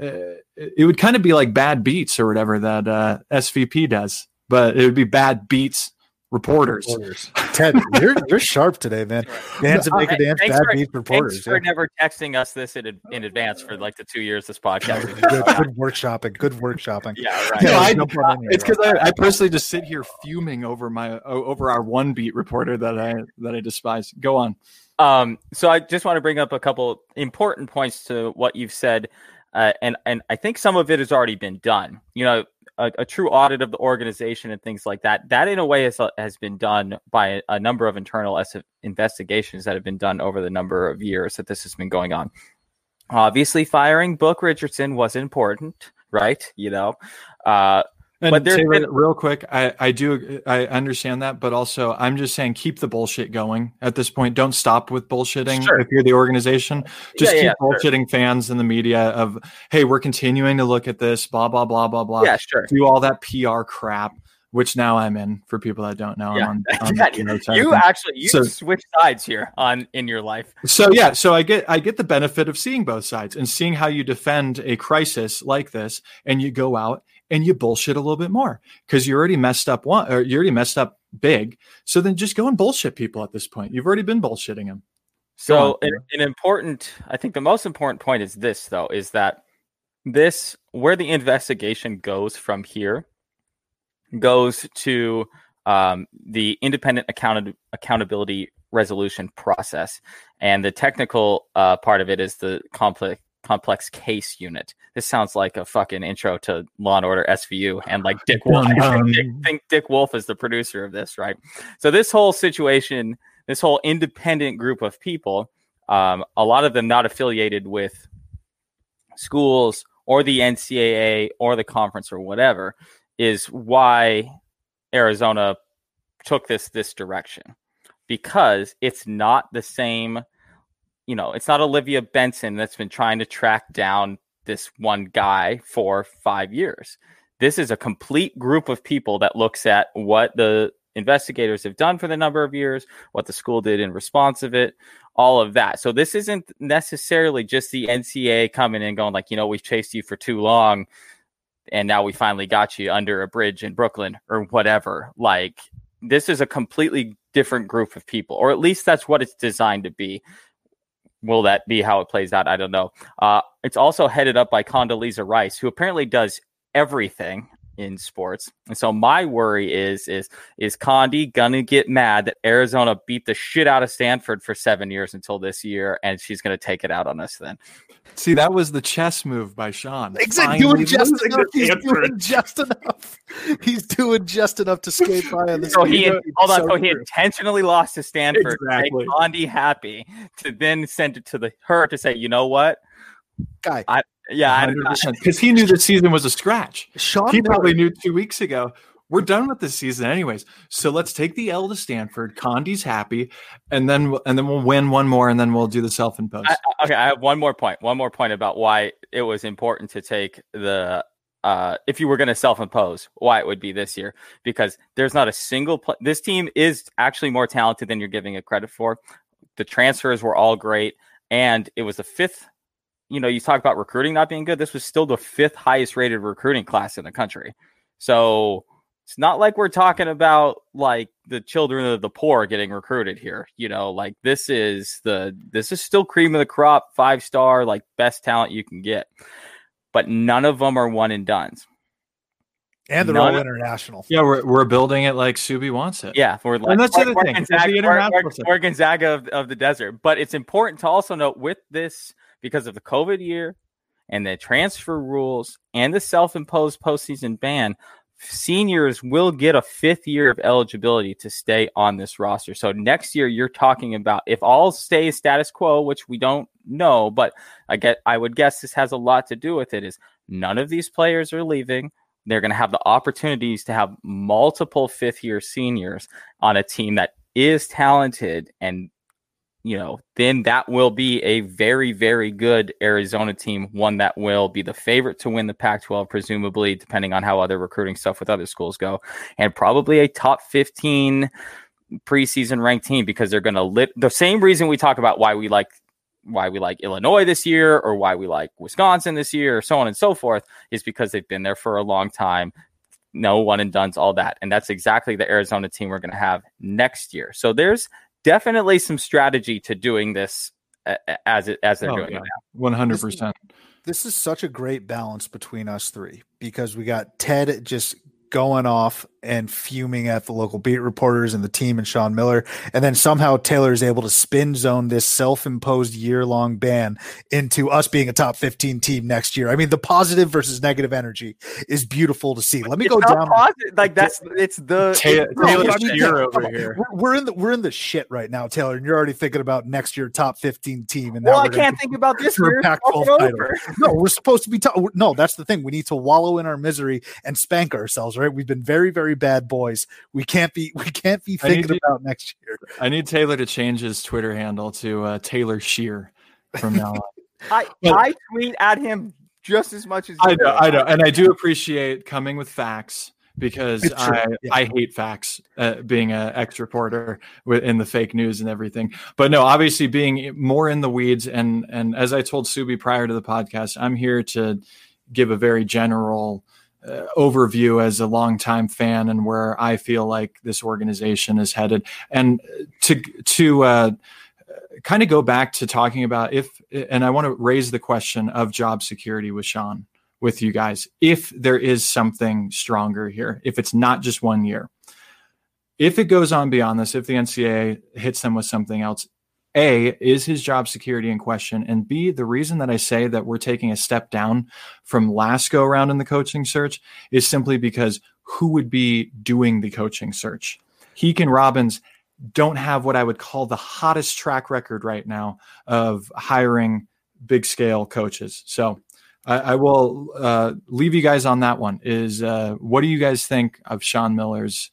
uh, it would kind of be like bad beats or whatever that uh, SVP does, but it would be bad beats reporters. reporters. Ted, you're you're sharp today, man. Dance and make a dance, bad for, beats reporters. Thanks for yeah. never texting us this in, in advance for like the two years this podcast. good, good workshopping. Good workshopping. Yeah, right. No, I, uh, it's because I, I, personally just sit here fuming over my over our one beat reporter that I that I despise. Go on. Um, so I just want to bring up a couple important points to what you've said, uh, and and I think some of it has already been done. You know, a, a, true audit of the organization and things like that. That, in a way, has, has been done by a, a number of internal investigations that have been done over the number of years that this has been going on. Obviously, firing Book Richardson was important, right? You know, uh, and but been, real quick, I, I do I understand that, but also I'm just saying keep the bullshit going at this point. Don't stop with bullshitting sure. if you're the organization. Just yeah, keep yeah, bullshitting sure. fans in the media of hey, we're continuing to look at this, blah blah blah blah blah. Yeah, sure. Do all that PR crap which now I'm in for people that don't know. Yeah. On, on you actually you so, switch sides here on in your life. So yeah, so I get I get the benefit of seeing both sides and seeing how you defend a crisis like this, and you go out and you bullshit a little bit more because you already messed up one or you already messed up big. So then just go and bullshit people at this point. You've already been bullshitting them. So an, an important, I think the most important point is this though, is that this where the investigation goes from here goes to um, the independent account- accountability resolution process. and the technical uh, part of it is the complex complex case unit. This sounds like a fucking intro to Law and Order SVU and like Dick Wolf. I think, think Dick Wolf is the producer of this, right? So this whole situation, this whole independent group of people, um, a lot of them not affiliated with schools or the NCAA or the conference or whatever, is why Arizona took this this direction because it's not the same you know, it's not Olivia Benson that's been trying to track down this one guy for 5 years. This is a complete group of people that looks at what the investigators have done for the number of years, what the school did in response of it, all of that. So this isn't necessarily just the NCA coming in going like, you know, we've chased you for too long and now we finally got you under a bridge in Brooklyn or whatever. Like this is a completely different group of people, or at least that's what it's designed to be. Will that be how it plays out? I don't know. Uh, it's also headed up by Condoleezza Rice, who apparently does everything in sports. And so my worry is is is Condi gonna get mad that Arizona beat the shit out of Stanford for seven years until this year, and she's gonna take it out on us then. See, that was the chess move by Sean. Exactly, doing just enough. He's doing just enough. He's doing just enough to skate by on this. So he hold on. So, so he intentionally lost to Stanford, exactly. make Condi happy, to then send it to the her to say, you know what, guy, I yeah, because he knew the season was a scratch. Sean he probably knew two weeks ago. We're done with the season, anyways. So let's take the L to Stanford. Condi's happy, and then and then we'll win one more, and then we'll do the self-imposed. I, okay, I have one more point. One more point about why it was important to take the uh, if you were going to self-impose, why it would be this year because there's not a single. Pl- this team is actually more talented than you're giving it credit for. The transfers were all great, and it was the fifth you know, you talk about recruiting not being good. This was still the fifth highest rated recruiting class in the country. So it's not like we're talking about like the children of the poor getting recruited here. You know, like this is the this is still cream of the crop, five star, like best talent you can get. But none of them are one and dones. And they're None all international. Yeah, we're, we're building it like Subbi wants it. Yeah, we're like, and that's the other thing. Gonzaga, we're, we're, Gonzaga of, of the desert. But it's important to also note with this because of the COVID year and the transfer rules and the self imposed postseason ban, seniors will get a fifth year of eligibility to stay on this roster. So next year, you're talking about if all stays status quo, which we don't know, but I get I would guess this has a lot to do with it. Is none of these players are leaving. They're going to have the opportunities to have multiple fifth year seniors on a team that is talented and you know, then that will be a very, very good Arizona team, one that will be the favorite to win the Pac 12, presumably, depending on how other recruiting stuff with other schools go, and probably a top 15 preseason ranked team because they're going to lit the same reason we talk about why we like why we like Illinois this year or why we like Wisconsin this year or so on and so forth is because they've been there for a long time. No one and done's all that. And that's exactly the Arizona team we're going to have next year. So there's definitely some strategy to doing this as it as they're oh, doing yeah. it now. One hundred percent. This is such a great balance between us three because we got Ted just going off and fuming at the local beat reporters and the team and Sean Miller. And then somehow Taylor is able to spin zone this self imposed year long ban into us being a top 15 team next year. I mean, the positive versus negative energy is beautiful to see. Let me it's go down. Positive. Like that's, it's the Taylor, no, over here. We're, we're, in the, we're in the shit right now, Taylor. And you're already thinking about next year top 15 team. And well, I can't think about this year. No, we're supposed to be, t- no, that's the thing. We need to wallow in our misery and spank ourselves, right? We've been very, very bad boys. We can't be we can't be thinking to, about next year. I need Taylor to change his Twitter handle to uh, Taylor Scheer from now on. I but, I tweet at him just as much as I know, I know, and I do appreciate coming with facts because I yeah. I hate facts uh, being an ex reporter in the fake news and everything. But no, obviously being more in the weeds and and as I told Subbi prior to the podcast, I'm here to give a very general uh, overview as a longtime fan and where I feel like this organization is headed. And to to uh, kind of go back to talking about if, and I want to raise the question of job security with Sean with you guys. If there is something stronger here, if it's not just one year, if it goes on beyond this, if the NCAA hits them with something else, A, is his job security in question? And B, the reason that I say that we're taking a step down from last go around in the coaching search is simply because who would be doing the coaching search? Heeke and Robbins don't have what I would call the hottest track record right now of hiring big scale coaches. So I, I will uh, leave you guys on that one. Is uh, what do you guys think of Sean Miller's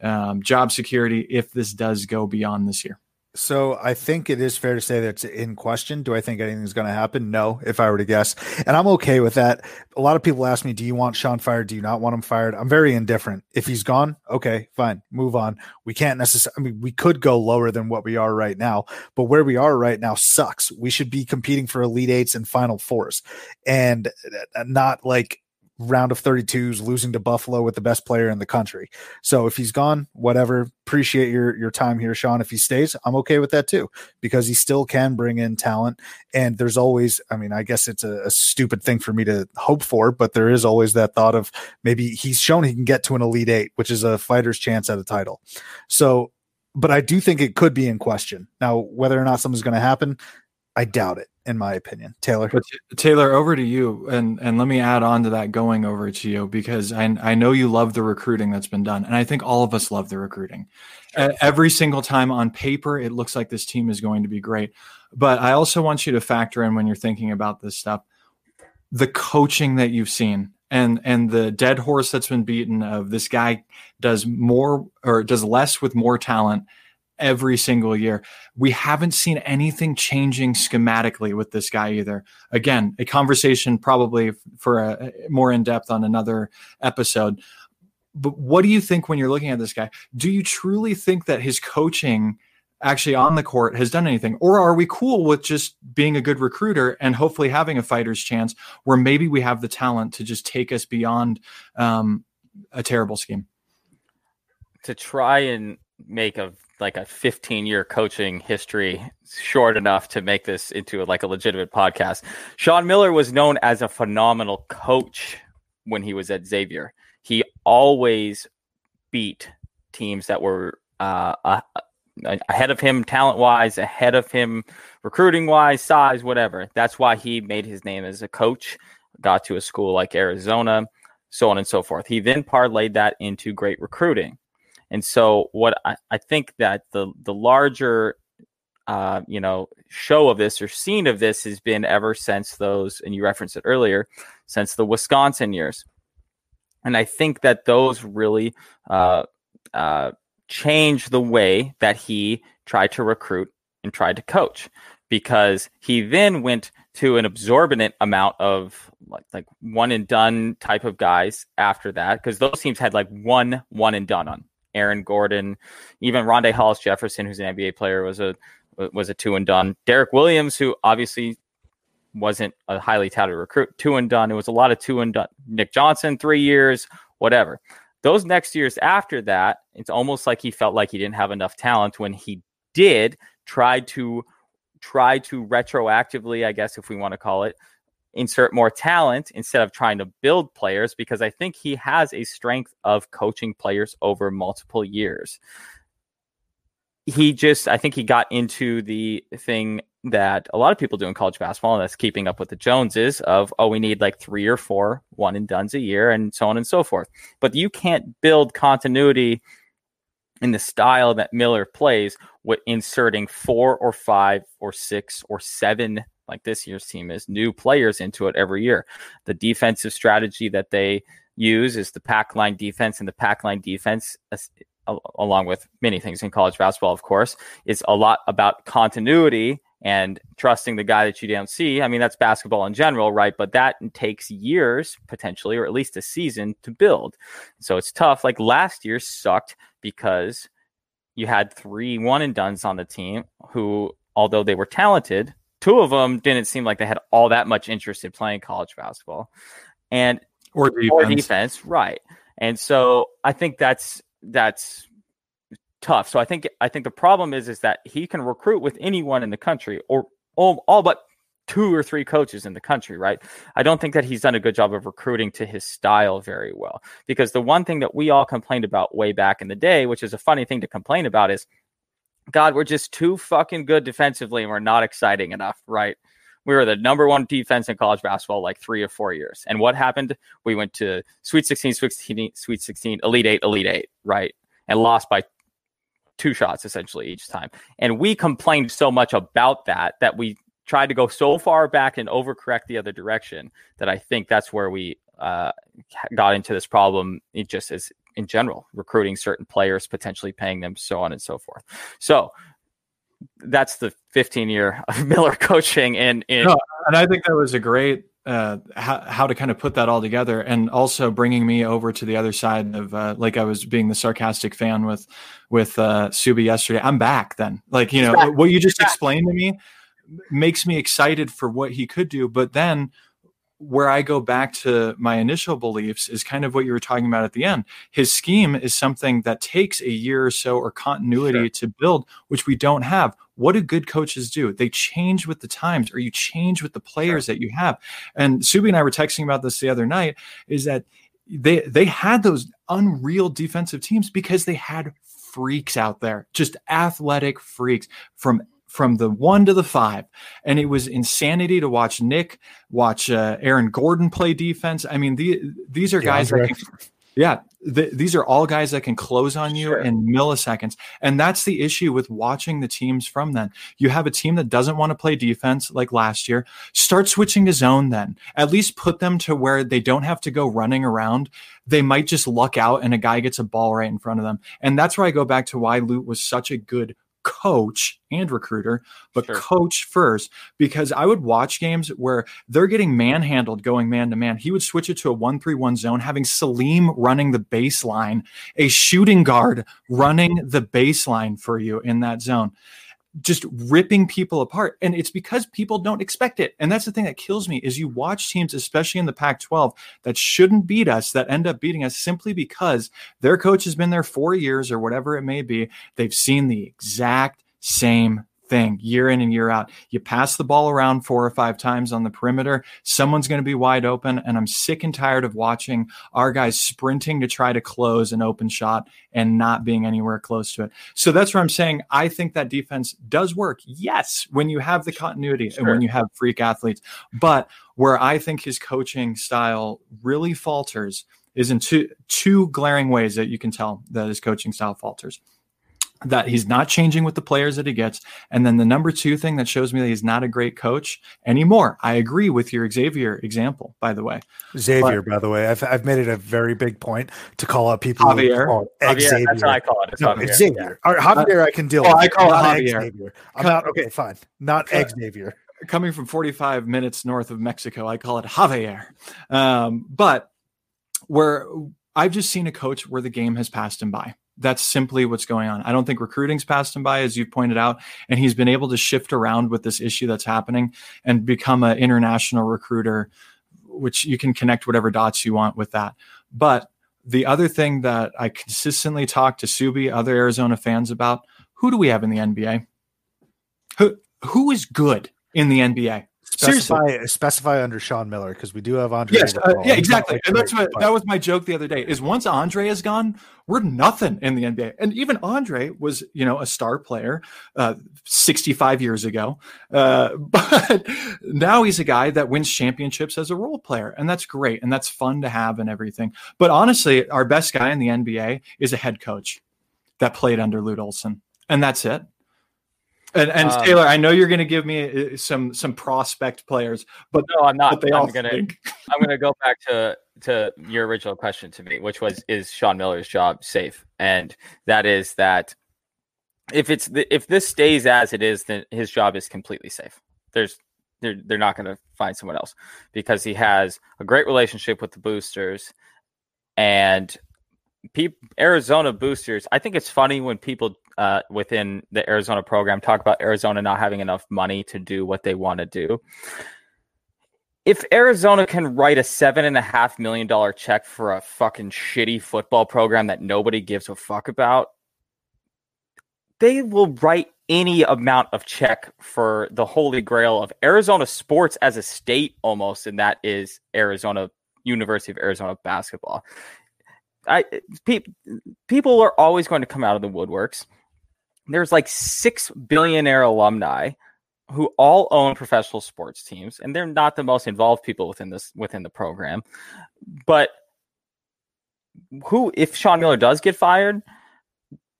um, job security if this does go beyond this year? So I think it is fair to say that it's in question. Do I think anything's going to happen? No, if I were to guess. And I'm okay with that. A lot of people ask me, do you want Sean fired? Do you not want him fired? I'm very indifferent. If he's gone, okay, fine, move on. We can't necessarily, I mean, we could go lower than what we are right now, but where we are right now sucks. We should be competing for Elite Eights and Final Fours and uh, not like round of 32s losing to Buffalo with the best player in the country. So if he's gone, whatever, appreciate your your time here Sean. If he stays, I'm okay with that too because he still can bring in talent and there's always I mean, I guess it's a, a stupid thing for me to hope for, but there is always that thought of maybe he's shown he can get to an elite 8, which is a fighter's chance at a title. So but I do think it could be in question. Now, whether or not something's going to happen, I doubt it, in my opinion. Taylor. But Taylor, over to you, and and let me add on to that going over to you because I I know you love the recruiting that's been done, and I think all of us love the recruiting. Sure. Every single time on paper, it looks like this team is going to be great. But I also want you to factor in when you're thinking about this stuff, the coaching that you've seen and and the dead horse that's been beaten of this guy does more or does less with more talent every single year. We haven't seen anything changing schematically with this guy either. Again, a conversation probably for a more in depth on another episode. But what do you think when you're looking at this guy? Do you truly think that his coaching actually on the court has done anything? Or are we cool with just being a good recruiter and hopefully having a fighter's chance where maybe we have the talent to just take us beyond um, a terrible scheme? To try and make a like a 15 year coaching history short enough to make this into a, like a legitimate podcast. Sean Miller was known as a phenomenal coach when he was at Xavier. He always beat teams that were uh, uh, ahead of him talent wise, ahead of him recruiting wise, size, whatever. That's why he made his name as a coach, got to a school like Arizona, so on and so forth. He then parlayed that into great recruiting. And so, what I, I think that the the larger uh, you know show of this or scene of this has been ever since those, and you referenced it earlier, since the Wisconsin years. And I think that those really uh, uh, changed the way that he tried to recruit and tried to coach because he then went to an absorbent amount of like like one and done type of guys after that because those teams had like one one and done on Aaron Gordon, even Rondae Hollis Jefferson, who's an NBA player, was a was a two and done. Derrick Williams, who obviously wasn't a highly touted recruit, two and done. It was a lot of two and done. Nick Johnson, three years, whatever. Those next years after that, it's almost like he felt like he didn't have enough talent when he did try to try to retroactively, I guess if we want to call it, insert more talent instead of trying to build players because I think he has a strength of coaching players over multiple years. He just, I think he got into the thing that a lot of people do in college basketball, and that's keeping up with the Joneses of, oh, we need like three or four one and dones a year, and so on and so forth. But you can't build continuity in the style that Miller plays with inserting four or five or six or seven like this year's team is, new players into it every year. The defensive strategy that they use is the pack line defense, and the pack line defense, along with many things in college basketball, of course, is a lot about continuity and trusting the guy that you don't see. I mean, that's basketball in general, right? But that takes years potentially, or at least a season to build. So it's tough. Like last year sucked because you had three one and dones on the team who, although they were talented, two of them didn't seem like they had all that much interest in playing college basketball. And or defense, or defense right. And so i think that's that's tough. So i think i think the problem is is that he can recruit with anyone in the country or all, all but two or three coaches in the country right? I don't think that he's done a good job of recruiting to his style very well. Because the one thing that we all complained about way back in the day which is a funny thing to complain about is God, we're just too fucking good defensively and we're not exciting enough, right? We were the number one defense in college basketball like three or four years. And what happened? We went to Sweet 16, Sweet 16, Sweet 16, Elite 8, Elite 8, right? And lost by two shots essentially each time. And we complained so much about that that we tried to go so far back and overcorrect the other direction that I think that's where we uh, got into this problem. It just is in general, recruiting certain players, potentially paying them, so on and so forth. So that's the 15 year of Miller coaching, and no, and I think that was a great uh, how, how to kind of put that all together, and also bringing me over to the other side of uh, like I was being the sarcastic fan with with uh, Subbi yesterday. I'm back then, like you know what you just explained to me makes me excited for what he could do, but then where I go back to my initial beliefs is kind of what you were talking about at the end. His scheme is something that takes a year or so or continuity sure. to build, which we don't have. What do good coaches do? They change with the times or you change with the players sure. that you have. And Subbi and I were texting about this the other night is that they they had those unreal defensive teams because they had freaks out there, just athletic freaks from from the one to the five. And it was insanity to watch Nick, watch uh, Aaron Gordon play defense. I mean, the, these are guys that can, yeah, the, these are all guys that can close on you sure. in milliseconds. And that's the issue with watching the teams from then. You have a team that doesn't want to play defense like last year. Start switching to zone then. At least put them to where they don't have to go running around. They might just luck out and a guy gets a ball right in front of them. And that's where I go back to why Lute was such a good coach and recruiter, but sure. coach first because I would watch games where they're getting manhandled going man to man. He would switch it to a 1 3 1 zone, having Salim running the baseline, a shooting guard running the baseline for you in that zone just ripping people apart and it's because people don't expect it. And that's the thing that kills me is you watch teams especially in the pac 12 that shouldn't beat us that end up beating us simply because their coach has been there four years or whatever it may be. They've seen the exact same thing year in and year out. You pass the ball around four or five times on the perimeter, someone's going to be wide open. And I'm sick and tired of watching our guys sprinting to try to close an open shot and not being anywhere close to it. So that's where I'm saying I think that defense does work. Yes, when you have the continuity sure. and when you have freak athletes. But where I think his coaching style really falters is in two two glaring ways that you can tell that his coaching style falters that he's not changing with the players that he gets. And then the number two thing that shows me that he's not a great coach anymore. I agree with your Xavier example, by the way. Xavier, but, by the way, I've, I've made it a very big point to call out people. Javier. Javier Xavier. That's what I call it. It's no, Javier. Xavier. Yeah. Javier, I can deal oh, with. I call it Javier. Xavier. I'm not, okay, fine. Not Xavier. Coming from 45 minutes north of Mexico, I call it Javier. Um, but where I've just seen a coach where the game has passed him by that's simply what's going on. I don't think recruiting's passed him by, as you've pointed out, and he's been able to shift around with this issue that's happening and become an international recruiter, which you can connect whatever dots you want with that. But the other thing that I consistently talk to Subbi, other Arizona fans about, who do we have in the NBA? Who who is good in the NBA? Specify Seriously. specify under Sean Miller because we do have Andre. Yes, uh, yeah, exactly. And that's what that was my joke the other day. Is once Andre is gone, we're nothing in the NBA. And even Andre was, you know, a star player uh, 65 years ago, uh, but now he's a guy that wins championships as a role player, and that's great and that's fun to have and everything. But honestly, our best guy in the NBA is a head coach that played under Lute Olson, and that's it. And, and um, Taylor, I know you're going to give me uh, some some prospect players, but no, I'm not. I'm going to I'm going to go back to to your original question to me, which was is Sean Miller's job safe? And that is that if it's the, if this stays as it is, then his job is completely safe. There's they're they're not going to find someone else because he has a great relationship with the boosters and Arizona boosters. I think it's funny when people uh, within the Arizona program talk about Arizona not having enough money to do what they want to do. If Arizona can write a seven and a half million dollar check for a fucking shitty football program that nobody gives a fuck about, they will write any amount of check for the holy grail of Arizona sports as a state almost, and that is Arizona University of Arizona basketball. I pe- people are always going to come out of the woodworks there's like six billionaire alumni who all own professional sports teams, and they're not the most involved people within this within the program. But who, if Sean Miller does get fired,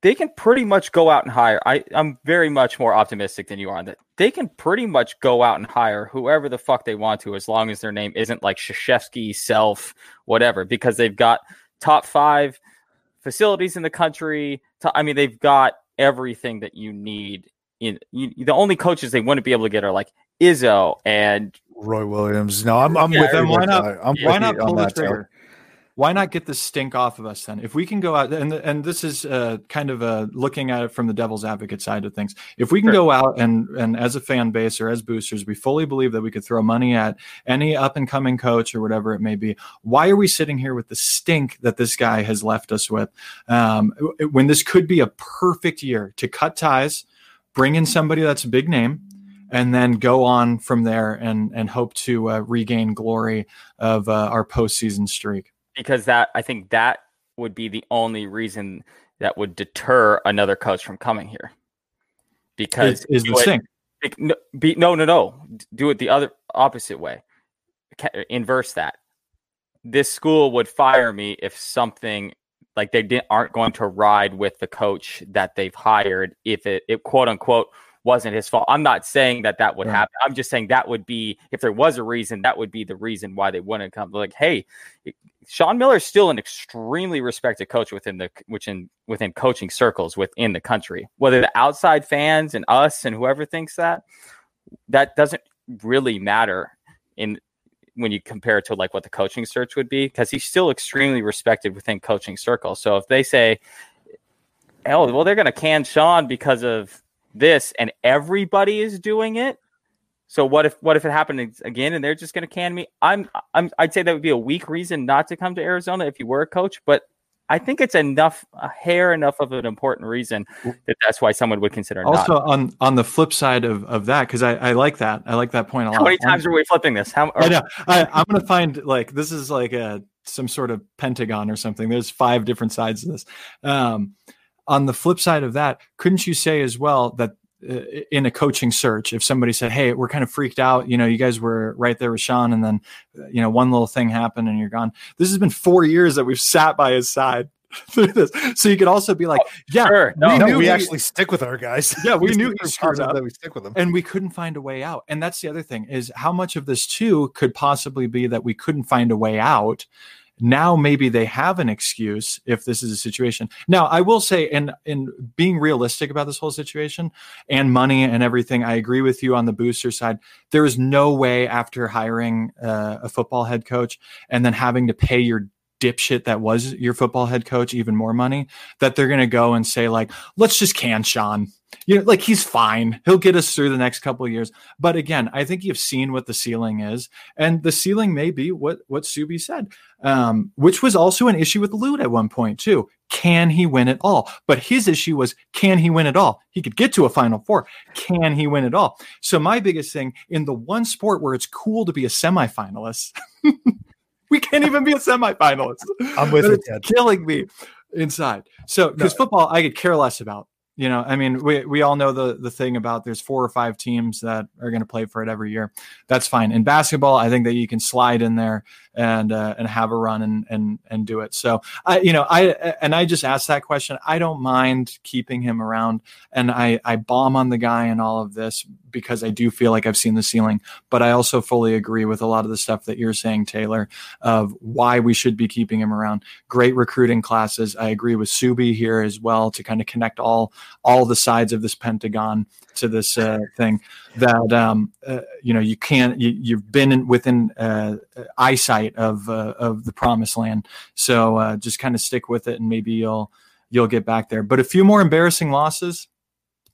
they can pretty much go out and hire. I, I'm very much more optimistic than you are on that. They can pretty much go out and hire whoever the fuck they want to, as long as their name isn't like Krzyzewski, Self, whatever, because they've got top five facilities in the country. I mean, they've got everything that you need. In you, the only coaches they wouldn't be able to get are like Izzo and Roy Williams. No, I'm, I'm Yeah, with them. why not- I'm Why not pull the that, trigger? Why not get the stink off of us then? If we can go out and and this is uh, kind of uh, looking at it from the devil's advocate side of things. If we can Sure. go out and and as a fan base or as boosters, we fully believe that we could throw money at any up and coming coach or whatever it may be. Why are we sitting here with the stink that this guy has left us with? Um, when this could be a perfect year to cut ties, bring in somebody that's a big name, and then go on from there and and hope to uh, regain glory of uh, our postseason streak. Because that I think that would be the only reason that would deter another coach from coming here. Because Is, is the do it- stink. Like, no, no, no, no. Do it the other opposite way. Inverse that. This school would fire me if something like they didn't, aren't going to ride with the coach that they've hired if it, it quote unquote wasn't his fault. I'm not saying that that would Right. happen. I'm just saying that would be if there was a reason, that would be the reason why they wouldn't come. Like, hey, Sean Miller is still an extremely respected coach within the which in within coaching circles within the country. Whether the outside fans and us and whoever thinks that, that doesn't really matter in when you compare it to like what the coaching search would be, because he's still extremely respected within coaching circles. So if they say, "Oh, well, they're going to can Sean because of this," and everybody is doing it, so what if what if it happened again and they're just going to can me? I'm I'm I'd say that would be a weak reason not to come to Arizona if you were a coach, but I think it's enough a hair enough of an important reason that that's why someone would consider Also, not. on on the flip side of, of that, because I, I like that. I like that point a lot. How many times are we flipping this? How I know. I, I'm going to find like this is like a some sort of pentagon or something. There's five different sides to this. Um, on the flip side of that, couldn't you say as well that uh, in a coaching search, if somebody said, "Hey, we're kind of freaked out," you know, you guys were right there with Sean, and then uh, you know one little thing happened and you're gone. This has been four years that we've sat by his side through this, so you could also be like, "Yeah, sure. No, No, knew we he- actually stick with our guys. Yeah, we It's knew he screwed up. that we stick with them. and we couldn't find a way out and that's the other thing is how much of this too could possibly be that we couldn't find a way out now maybe they have an excuse if this is a situation. Now i will say and in being realistic about this whole situation and money and everything i agree with you on the booster side. There is no way after hiring uh, a football head coach and then having to pay your dipshit that was your football head coach even more money that they're going to go and say like let's just can sean you know, like he's fine. He'll get us through the next couple of years. But again, I think you've seen what the ceiling is, and the ceiling may be what what Subbi said, um, which was also an issue with Lute at one point too. Can he win it all? But his issue was, can he win it all? He could get to a Final Four. Can he win it all? So my biggest thing in the one sport where it's cool to be a semifinalist, we can't even be a semifinalist. I'm with you, it's killing me inside. So because football, I could care less about. You know, I mean, we we all know the the thing about there's four or five teams that are going to play for it every year. That's fine. In basketball, I think that you can slide in there and uh, and have a run and and and do it. So I, you know, I and I just asked that question. I don't mind keeping him around, and I I bomb on the guy and all of this because I do feel like I've seen the ceiling. But I also fully agree with a lot of the stuff that you're saying, Taylor, of why we should be keeping him around. Great recruiting classes. I agree with Subbi here as well to kind of connect all all the sides of this pentagon to this uh, thing that um, uh, you know you can't you, you've been in, within uh, of uh, of the promised land so uh, just kind of stick with it and maybe you'll you'll get back there but a few more embarrassing losses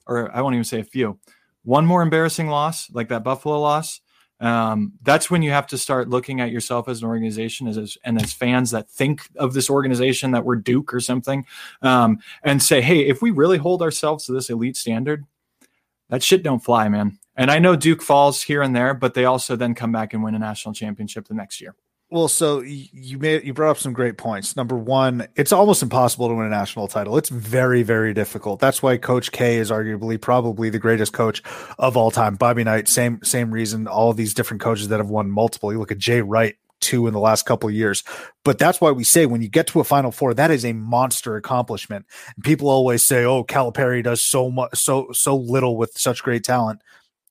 or I won't even say a few one more embarrassing loss like that Buffalo loss um, that's when you have to start looking at yourself as an organization as, as and as fans that think of this organization that we're Duke or something, um, and say, hey, if we really hold ourselves to this elite standard, that shit don't fly, man. And I know Duke falls here and there, but they also then come back and win a national championship the next year. Well, so you made you brought up some great points. Number one, it's almost impossible to win a national title. It's very, very difficult. That's why Coach K is arguably probably the greatest coach of all time. Bobby Knight, same same reason. All these different coaches that have won multiple. You look at Jay Wright, two in the last couple of years. But that's why we say when you get to a Final Four, that is a monster accomplishment. And people always say, "Oh, Calipari does so much, so so little with such great talent."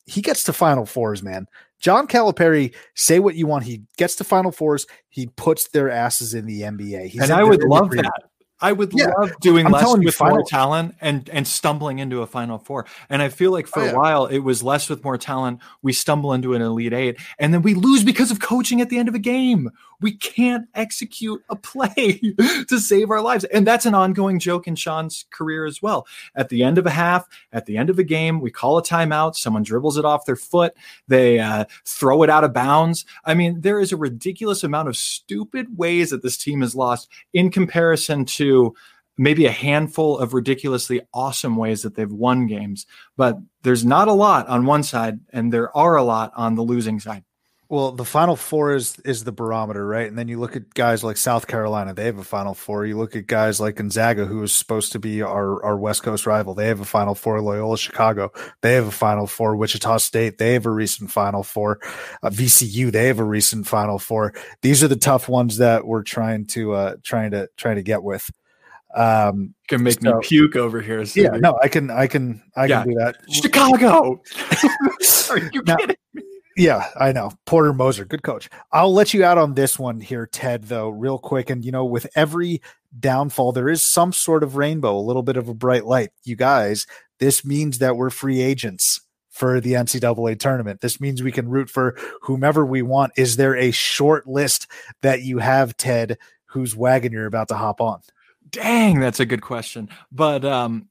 He gets to Final Fours, man. John Calipari, say what you want. He gets to Final Fours. He puts their asses in the NBA. He's and I would love that. I would yeah. love doing I'm less with final- more talent and and stumbling into a final four. And I feel like for oh, yeah. a while it was less with more talent. We stumble into an elite eight, and then we lose because of coaching at the end of a game. We can't execute a play to save our lives, and that's an ongoing joke in Sean's career as well. At the end of a half, at the end of a game, we call a timeout. Someone dribbles it off their foot. They uh, throw it out of bounds. I mean, there is a ridiculous amount of stupid ways that this team has lost in comparison to maybe a handful of ridiculously awesome ways that they've won games, but there's not a lot on one side and there are a lot on the losing side. Well, the Final Four is is the barometer, right? And then you look at guys like South Carolina; they have a Final Four. You look at guys like Gonzaga, who is supposed to be our our West Coast rival; they have a Final Four. Loyola Chicago, they have a Final Four. Wichita State, they have a recent Final Four. Uh, VCU, they have a recent Final Four. These are the tough ones that we're trying to uh, trying to trying to get with. Um, can make so, me puke over here. So yeah, no, I can, I can, I yeah. can do that. Chicago. Are you now, kidding me? Yeah, I know. Porter Moser, good coach. I'll let you out on this one here, Ted, though, real quick. And, you know, with every downfall, there is some sort of rainbow, a little bit of a bright light. You guys, this means that we're free agents for the NCAA tournament. This means we can root for whomever we want. Is there a short list that you have, Ted, whose wagon you're about to hop on? Dang, that's a good question. But um,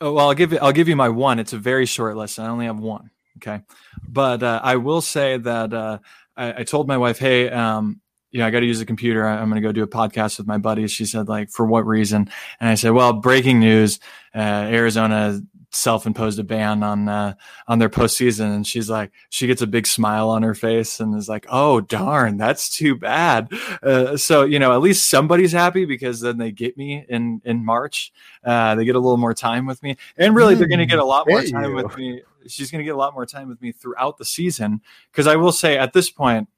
oh, well, I'll give you I'll give you my one. It's a very short list. I only have one. Okay, but uh, I will say that uh, I, I, told my wife, hey, um, you know, I got to use the computer. I, am going to go do a podcast with my buddies. She said, like, for what reason? And I said, well, breaking news: uh, Arizona self-imposed a ban on uh, on their postseason, and she's like, she gets a big smile on her face and is like, "Oh darn, that's too bad." Uh, so you know, at least somebody's happy because then they get me in in March. Uh, they get a little more time with me, and really, they're going to get a lot more time with me. She's going to get a lot more time with me throughout the season because I will say at this point,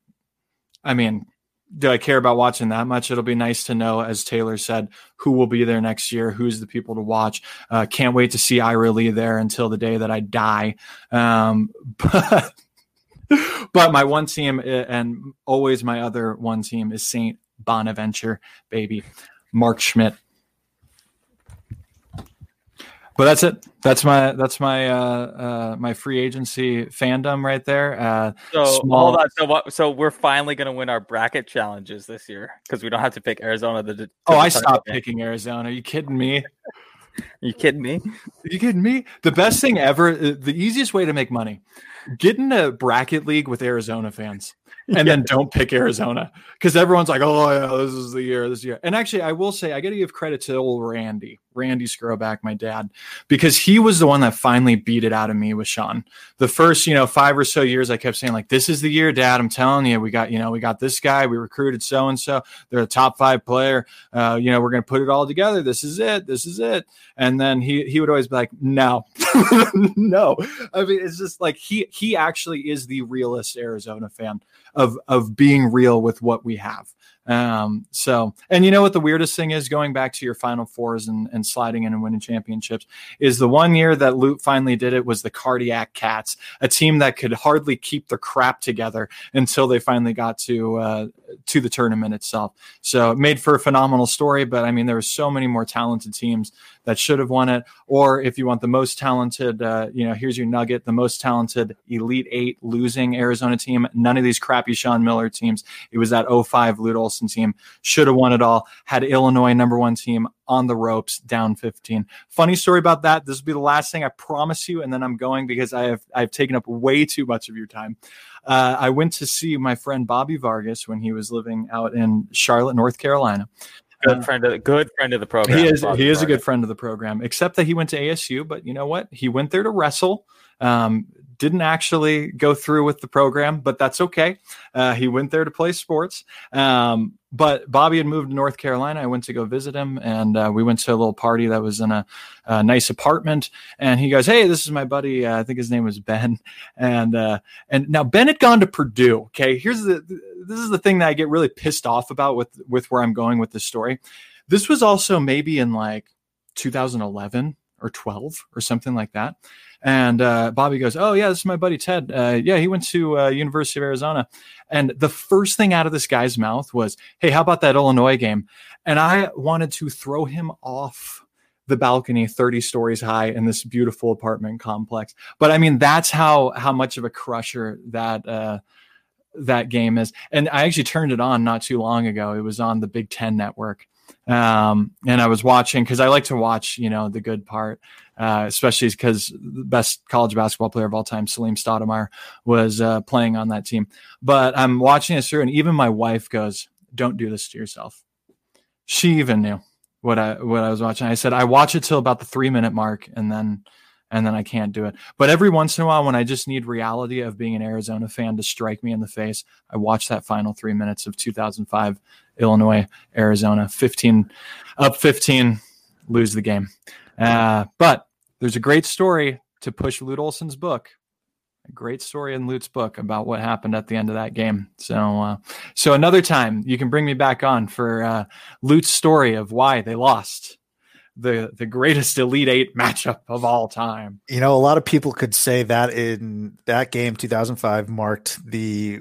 I mean, do I care about watching that much? It'll be nice to know, as Taylor said, who will be there next year, who's the people to watch. Uh, can't wait to see Ira Lee there until the day that I die. Um, but, but my one team and always my other one team is Saint Bonaventure, baby. Mark Schmidt, but that's it. That's my that's my uh, uh, my free agency fandom right there. Uh, so small... hold on. So what? So we're finally going to win our bracket challenges this year because we don't have to pick Arizona. The, oh, I stopped picking Arizona. Are you kidding me? Are you kidding me? Are you kidding me? The best thing ever. Uh, the easiest way to make money: get in a bracket league with Arizona fans and yeah. then don't pick Arizona because everyone's like, oh, yeah, this is the year, this year. And actually, I will say, I got to give credit to old Randy, Randy Skroback, my dad, because he was the one that finally beat it out of me with Sean. The first, you know, five or so years, I kept saying, like, this is the year, dad. I'm telling you, we got, you know, we got this guy, we recruited so and so, they're a top five player. Uh, you know, we're going to put it all together. This is it. This is it. And then he, he would always be like, no, no. I mean, it's just like he, he actually is the realest Arizona fan of of being real with what we have. Um, so, and you know what the weirdest thing is going back to your final fours and, and sliding in and winning championships is the one year that Lute finally did it was the cardiac cats, a team that could hardly keep their crap together until they finally got to, uh, to the tournament itself. So it made for a phenomenal story, but I mean, there were so many more talented teams that should have won it. Or if you want the most talented, uh, you know, here's your nugget, the most talented elite eight losing Arizona team. None of these crappy Sean Miller teams. It was that 05 Lute Olson team. Should have won it all. Had Illinois number one team on the ropes, down 15. Funny story about that. This will be the last thing I promise you, and then I'm going because I have I've taken up way too much of your time. Uh, I went to see my friend Bobby Vargas when he was living out in Charlotte, North Carolina. Good uh, friend of the good friend of the program. He is Bobby he is Vargas. a good friend of the program, except that he went to ASU. But you know what? He went there to wrestle. Um, didn't actually go through with the program, but that's okay. Uh, he went there to play sports. Um, but Bobby had moved to North Carolina. I went to go visit him, and uh, we went to a little party that was in a, a, nice apartment. And he goes, "Hey, this is my buddy. Uh, I think his name was Ben." And uh, and now Ben had gone to Purdue. Okay, here's the this is the thing that I get really pissed off about with with where I'm going with this story. This was also maybe in like 2011 or 12 or something like that. And uh, Bobby goes, "Oh yeah, this is my buddy Ted. Uh, yeah, he went to uh, University of Arizona." And the first thing out of this guy's mouth was, "Hey, how about that Illinois game?" And I wanted to throw him off the balcony 30 stories high in this beautiful apartment complex. But I mean, that's how how much of a crusher that uh, that game is. And I actually turned it on not too long ago. It was on the Big Ten network. Um, and I was watching because I like to watch, you know, the good part, uh, especially because the best college basketball player of all time, Salim Stoudamire, was uh, playing on that team. But I'm watching this through, and even my wife goes, "Don't do this to yourself." She even knew what I what I was watching. I said, "I watch it till about the three minute mark, and then." And then I can't do it. But every once in a while, when I just need reality of being an Arizona fan to strike me in the face, I watch that final three minutes of 2005 Illinois, Arizona, 15 up 15, lose the game. Uh, but there's a great story to push Lute Olson's book. A great story in Lute's book about what happened at the end of that game. So, uh, so another time you can bring me back on for uh, Lute's story of why they lost the the greatest Elite Eight matchup of all time. You know, a lot of people could say that in that game, 2005 marked the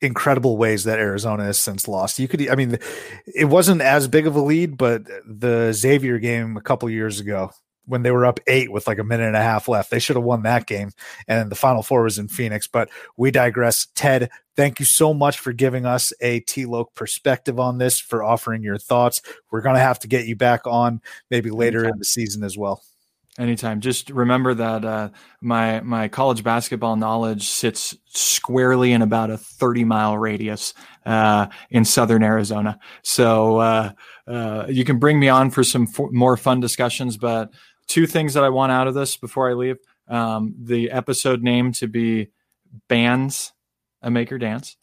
incredible ways that Arizona has since lost. You could, I mean, it wasn't as big of a lead, but the Xavier game a couple years ago when they were up eight with like a minute and a half left. They should have won that game. And the final four was in Phoenix. But we digress. Ted, thank you so much for giving us a T-Loc perspective on this, for offering your thoughts. We're going to have to get you back on maybe later Anytime. in the season as well. Anytime. Just remember that uh, my my college basketball knowledge sits squarely in about a 30 mile radius uh, in southern Arizona. So uh, uh you can bring me on for some f- more fun discussions, but two things that I want out of this before I leave. Um, the episode name to be Bands a Maker Dance.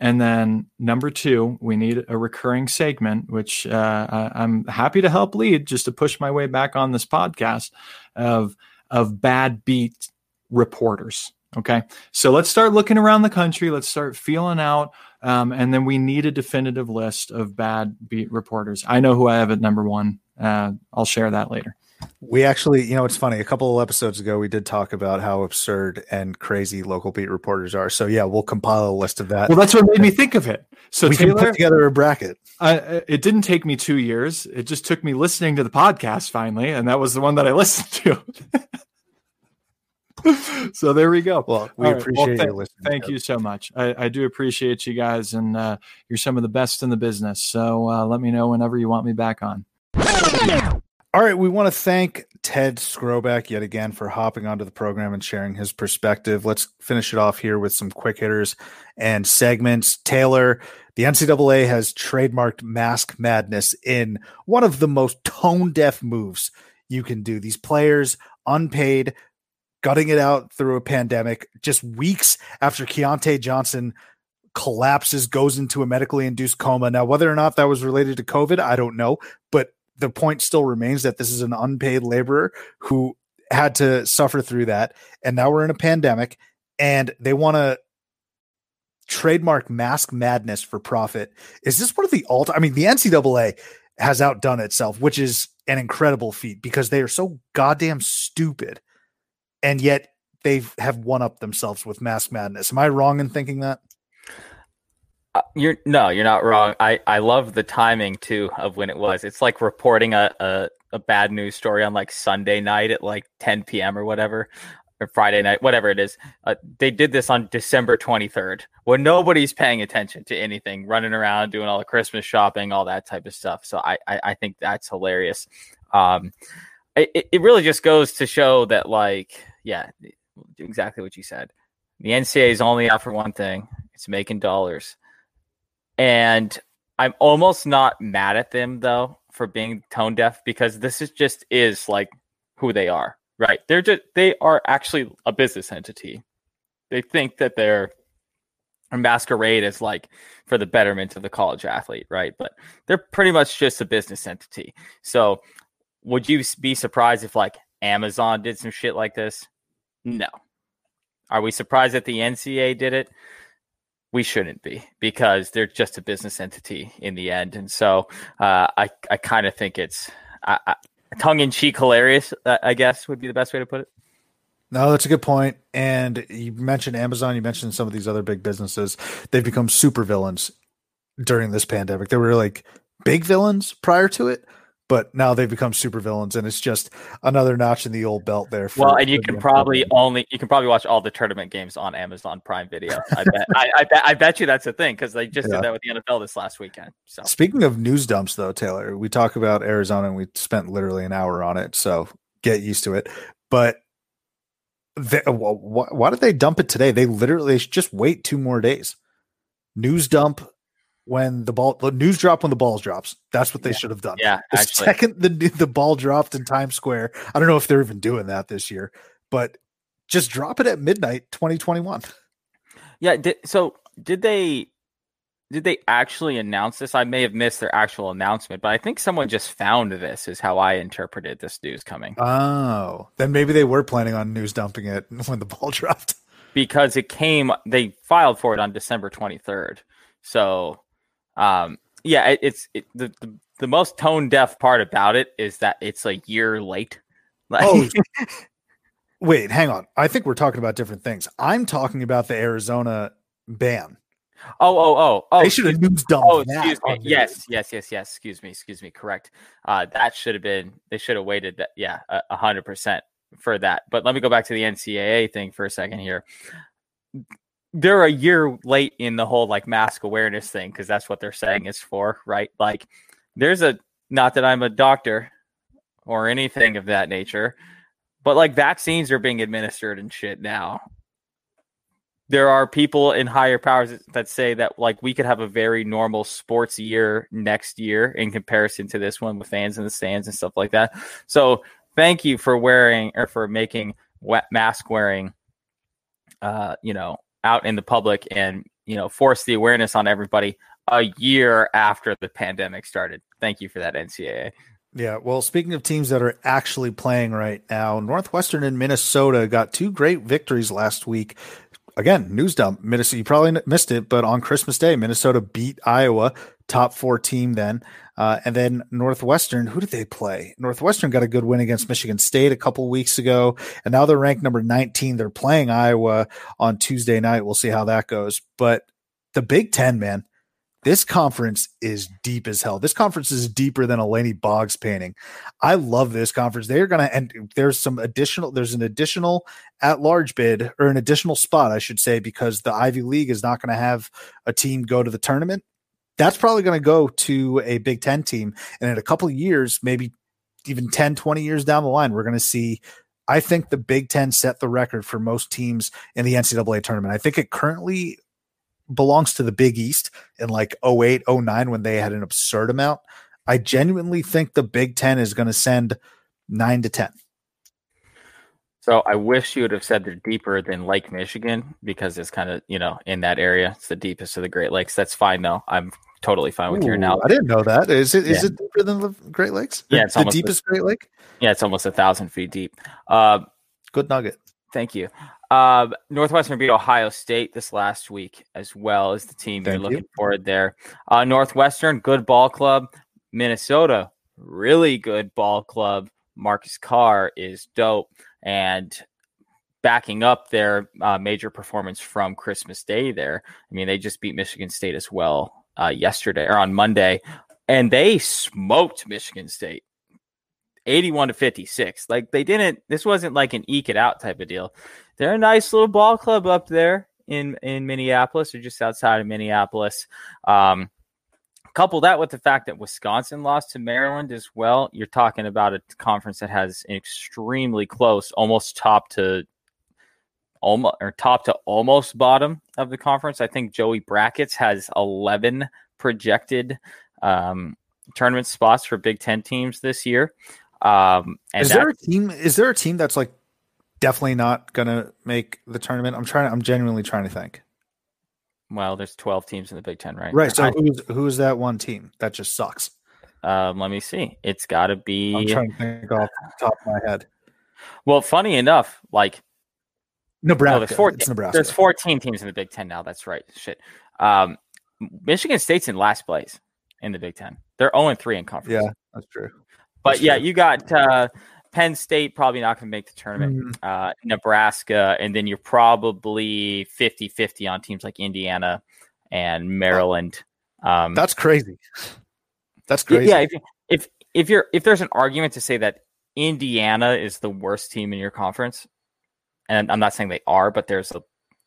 And then number two, we need a recurring segment, which uh, I, am happy to help lead just to push my way back on this podcast of of bad beat reporters. Okay, so let's start looking around the country. Let's start feeling out, um, and then we need a definitive list of bad beat reporters. I know who I have at number one. Uh, I'll share that later. We actually, you know, it's funny. A couple of episodes ago, we did talk about how absurd and crazy local beat reporters are. So yeah, we'll compile a list of that. Well, that's what made me think of it. So we Taylor, can put together a bracket. Uh, it didn't take me two years. It just took me listening to the podcast finally, and that was the one that I listened to. so there we go. Well, we All appreciate right. well, th- listening. Thank you so much. I, I, do appreciate you guys, and uh, you're some of the best in the business. So uh, let me know whenever you want me back on. All right, we want to thank Ted Skroback yet again for hopping onto the program and sharing his perspective. Let's finish it off here with some quick hitters and segments. Taylor, the NCAA has trademarked mask madness in one of the most tone deaf moves you can do. These players, unpaid, gutting it out through a pandemic, just weeks after Keyontae Johnson collapses, goes into a medically induced coma. Now, whether or not that was related to COVID, I don't know, but the point still remains that this is an unpaid laborer who had to suffer through that. And now we're in a pandemic and they want to trademark mask madness for profit. Is this one of the alt? I mean, the NCAA has outdone itself, which is an incredible feat because they are so goddamn stupid. And yet they have one up themselves with mask madness. Am I wrong in thinking that? Uh, you're no, you're not wrong. I I love the timing too of when it was. It's like reporting a a, a bad news story on like Sunday night at like 10 p.m. or whatever, or Friday night, whatever it is. Uh, they did this on December 23rd when nobody's paying attention to anything, running around doing all the Christmas shopping, all that type of stuff. So I I, I think that's hilarious. Um, it it really just goes to show that like yeah, exactly what you said. The NCAA is only out for one thing. It's making dollars and I'm almost not mad at them though for being tone deaf because this is just is like who they are. right? They're just they are actually a business entity. They think that they're a masquerade as like for the betterment of the college athlete, right? But they're pretty much just a business entity. So would you be surprised if like Amazon did some shit like this? No. Are we surprised that the NCAA did it? We shouldn't be because they're just a business entity in the end. And so uh, I, I kind of think it's tongue in cheek hilarious, I guess would be the best way to put it. No, that's a good point. And you mentioned Amazon, you mentioned some of these other big businesses. They've become super villains during this pandemic. They were like big villains prior to it, but now they've become super villains, and it's just another notch in the old belt there. For, well, and you can probably only you can probably watch all the tournament games on Amazon Prime Video. I bet I, I, bet I bet you that's a thing because they just yeah. did that with the NFL this last weekend. So speaking of news dumps, though, Taylor, we talk about Arizona, and we spent literally an hour on it, so get used to it. But they, uh, why, why did they dump it today? They literally just wait two more days. News dump when the ball the news drop when the balls drops. That's what they yeah. should have done. Yeah. The actually. second the the ball dropped in Times Square, I don't know if they're even doing that this year, but just drop it at midnight 2021. Yeah, did, so did they did they actually announce this? I may have missed their actual announcement, but I think someone just found this is how I interpreted this news coming. Oh, then maybe they were planning on news dumping it when the ball dropped. Because it came they filed for it on December 23rd. So um, yeah, it, it's it, the, the the most tone deaf part about it is that it's a year late. Like, oh, wait, hang on. I think we're talking about different things. I'm talking about the Arizona ban. Oh, oh, oh, oh! They should have news dumped oh, excuse me. Yes, yes, yes, yes. Excuse me, excuse me. Correct. Uh, that should have been. They should have waited. That, yeah, a hundred percent for that. But let me go back to the NCAA thing for a second here they're a year late in the whole like mask awareness thing because that's what they're saying it's for, right? Like, there's a not that I'm a doctor or anything of that nature, but like vaccines are being administered and shit now. There are people in higher powers that say that like we could have a very normal sports year next year in comparison to this one with fans in the stands and stuff like that. So thank you for wearing or for making wet mask wearing uh, you know, out in the public and you know force the awareness on everybody a year after the pandemic started. Thank you for that, NCAA. Yeah, well, speaking of teams that are actually playing right now, Northwestern and Minnesota got two great victories last week. Again, news dump. Minnesota, you probably missed it, but on Christmas Day, Minnesota beat Iowa, top four team then. Uh, and then Northwestern, who did they play? Northwestern got a good win against Michigan State a couple weeks ago, and now they're ranked number 19. They're playing Iowa on Tuesday night. We'll see how that goes. But the Big Ten, man, this conference is deep as hell. This conference is deeper than a Laney Boggs painting. I love this conference. They're gonna and there's some additional. There's an additional at large bid or an additional spot, I should say, because the Ivy League is not going to have a team go to the tournament that's probably going to go to a Big Ten team. And in a couple of years, maybe even 10, 20 years down the line, we're going to see. I think the Big Ten set the record for most teams in the NCAA tournament. I think it currently belongs to the Big East in like 08, 09 when they had an absurd amount. I genuinely think the Big Ten is going to send nine to 10. So I wish you would have said they're deeper than Lake Michigan because it's kind of, you know, in that area. It's the deepest of the Great Lakes. That's fine though. I'm totally fine with Ooh, your now. I didn't know that. Is it? Is yeah. it deeper than the Great Lakes? Yeah, it's the deepest a, Great Lake. Yeah, it's almost a thousand feet deep. Uh, Good nugget. Thank you. Uh, Northwestern beat Ohio State this last week as well as the team Thank you're looking you. forward there. Uh, Northwestern, good ball club. Minnesota, really good ball club. Marcus Carr is dope and backing up their uh, major performance from Christmas Day. There, I mean, they just beat Michigan State as well uh, yesterday or on Monday, and they smoked Michigan State. 81 to 56. Like they didn't this wasn't like an eke it out type of deal. They're a nice little ball club up there in in Minneapolis or just outside of Minneapolis. Um couple that with the fact that Wisconsin lost to Maryland as well. You're talking about a conference that has extremely close, almost top to almost or top to almost bottom of the conference. I think Joey Brackets has 11 projected um, tournament spots for Big Ten teams this year. Um, and is that- there a team? Is there a team that's like definitely not gonna make the tournament? I'm trying. I'm genuinely trying to think. well, there's 12 teams in the Big Ten, right? Right. So I- who's who's that one team that just sucks? um, let me see. It's got to I'm be. trying to think off the top of my head. Well, funny enough, like Nebraska. no, there's 14, it's Nebraska. There's 14 teams in the Big Ten now. That's right. Shit. Um, Michigan State's in last place in the Big Ten. They're 0 3 in conference. Yeah, that's true. But yeah, you got uh, Penn State probably not going to make the tournament. Mhm. Uh, Nebraska, and then you're probably 50 50 on teams like Indiana and Maryland. Um, That's crazy. That's crazy. yeah. If, if if you're if there's an argument to say that Indiana is the worst team in your conference, and I'm not saying they are, but there's a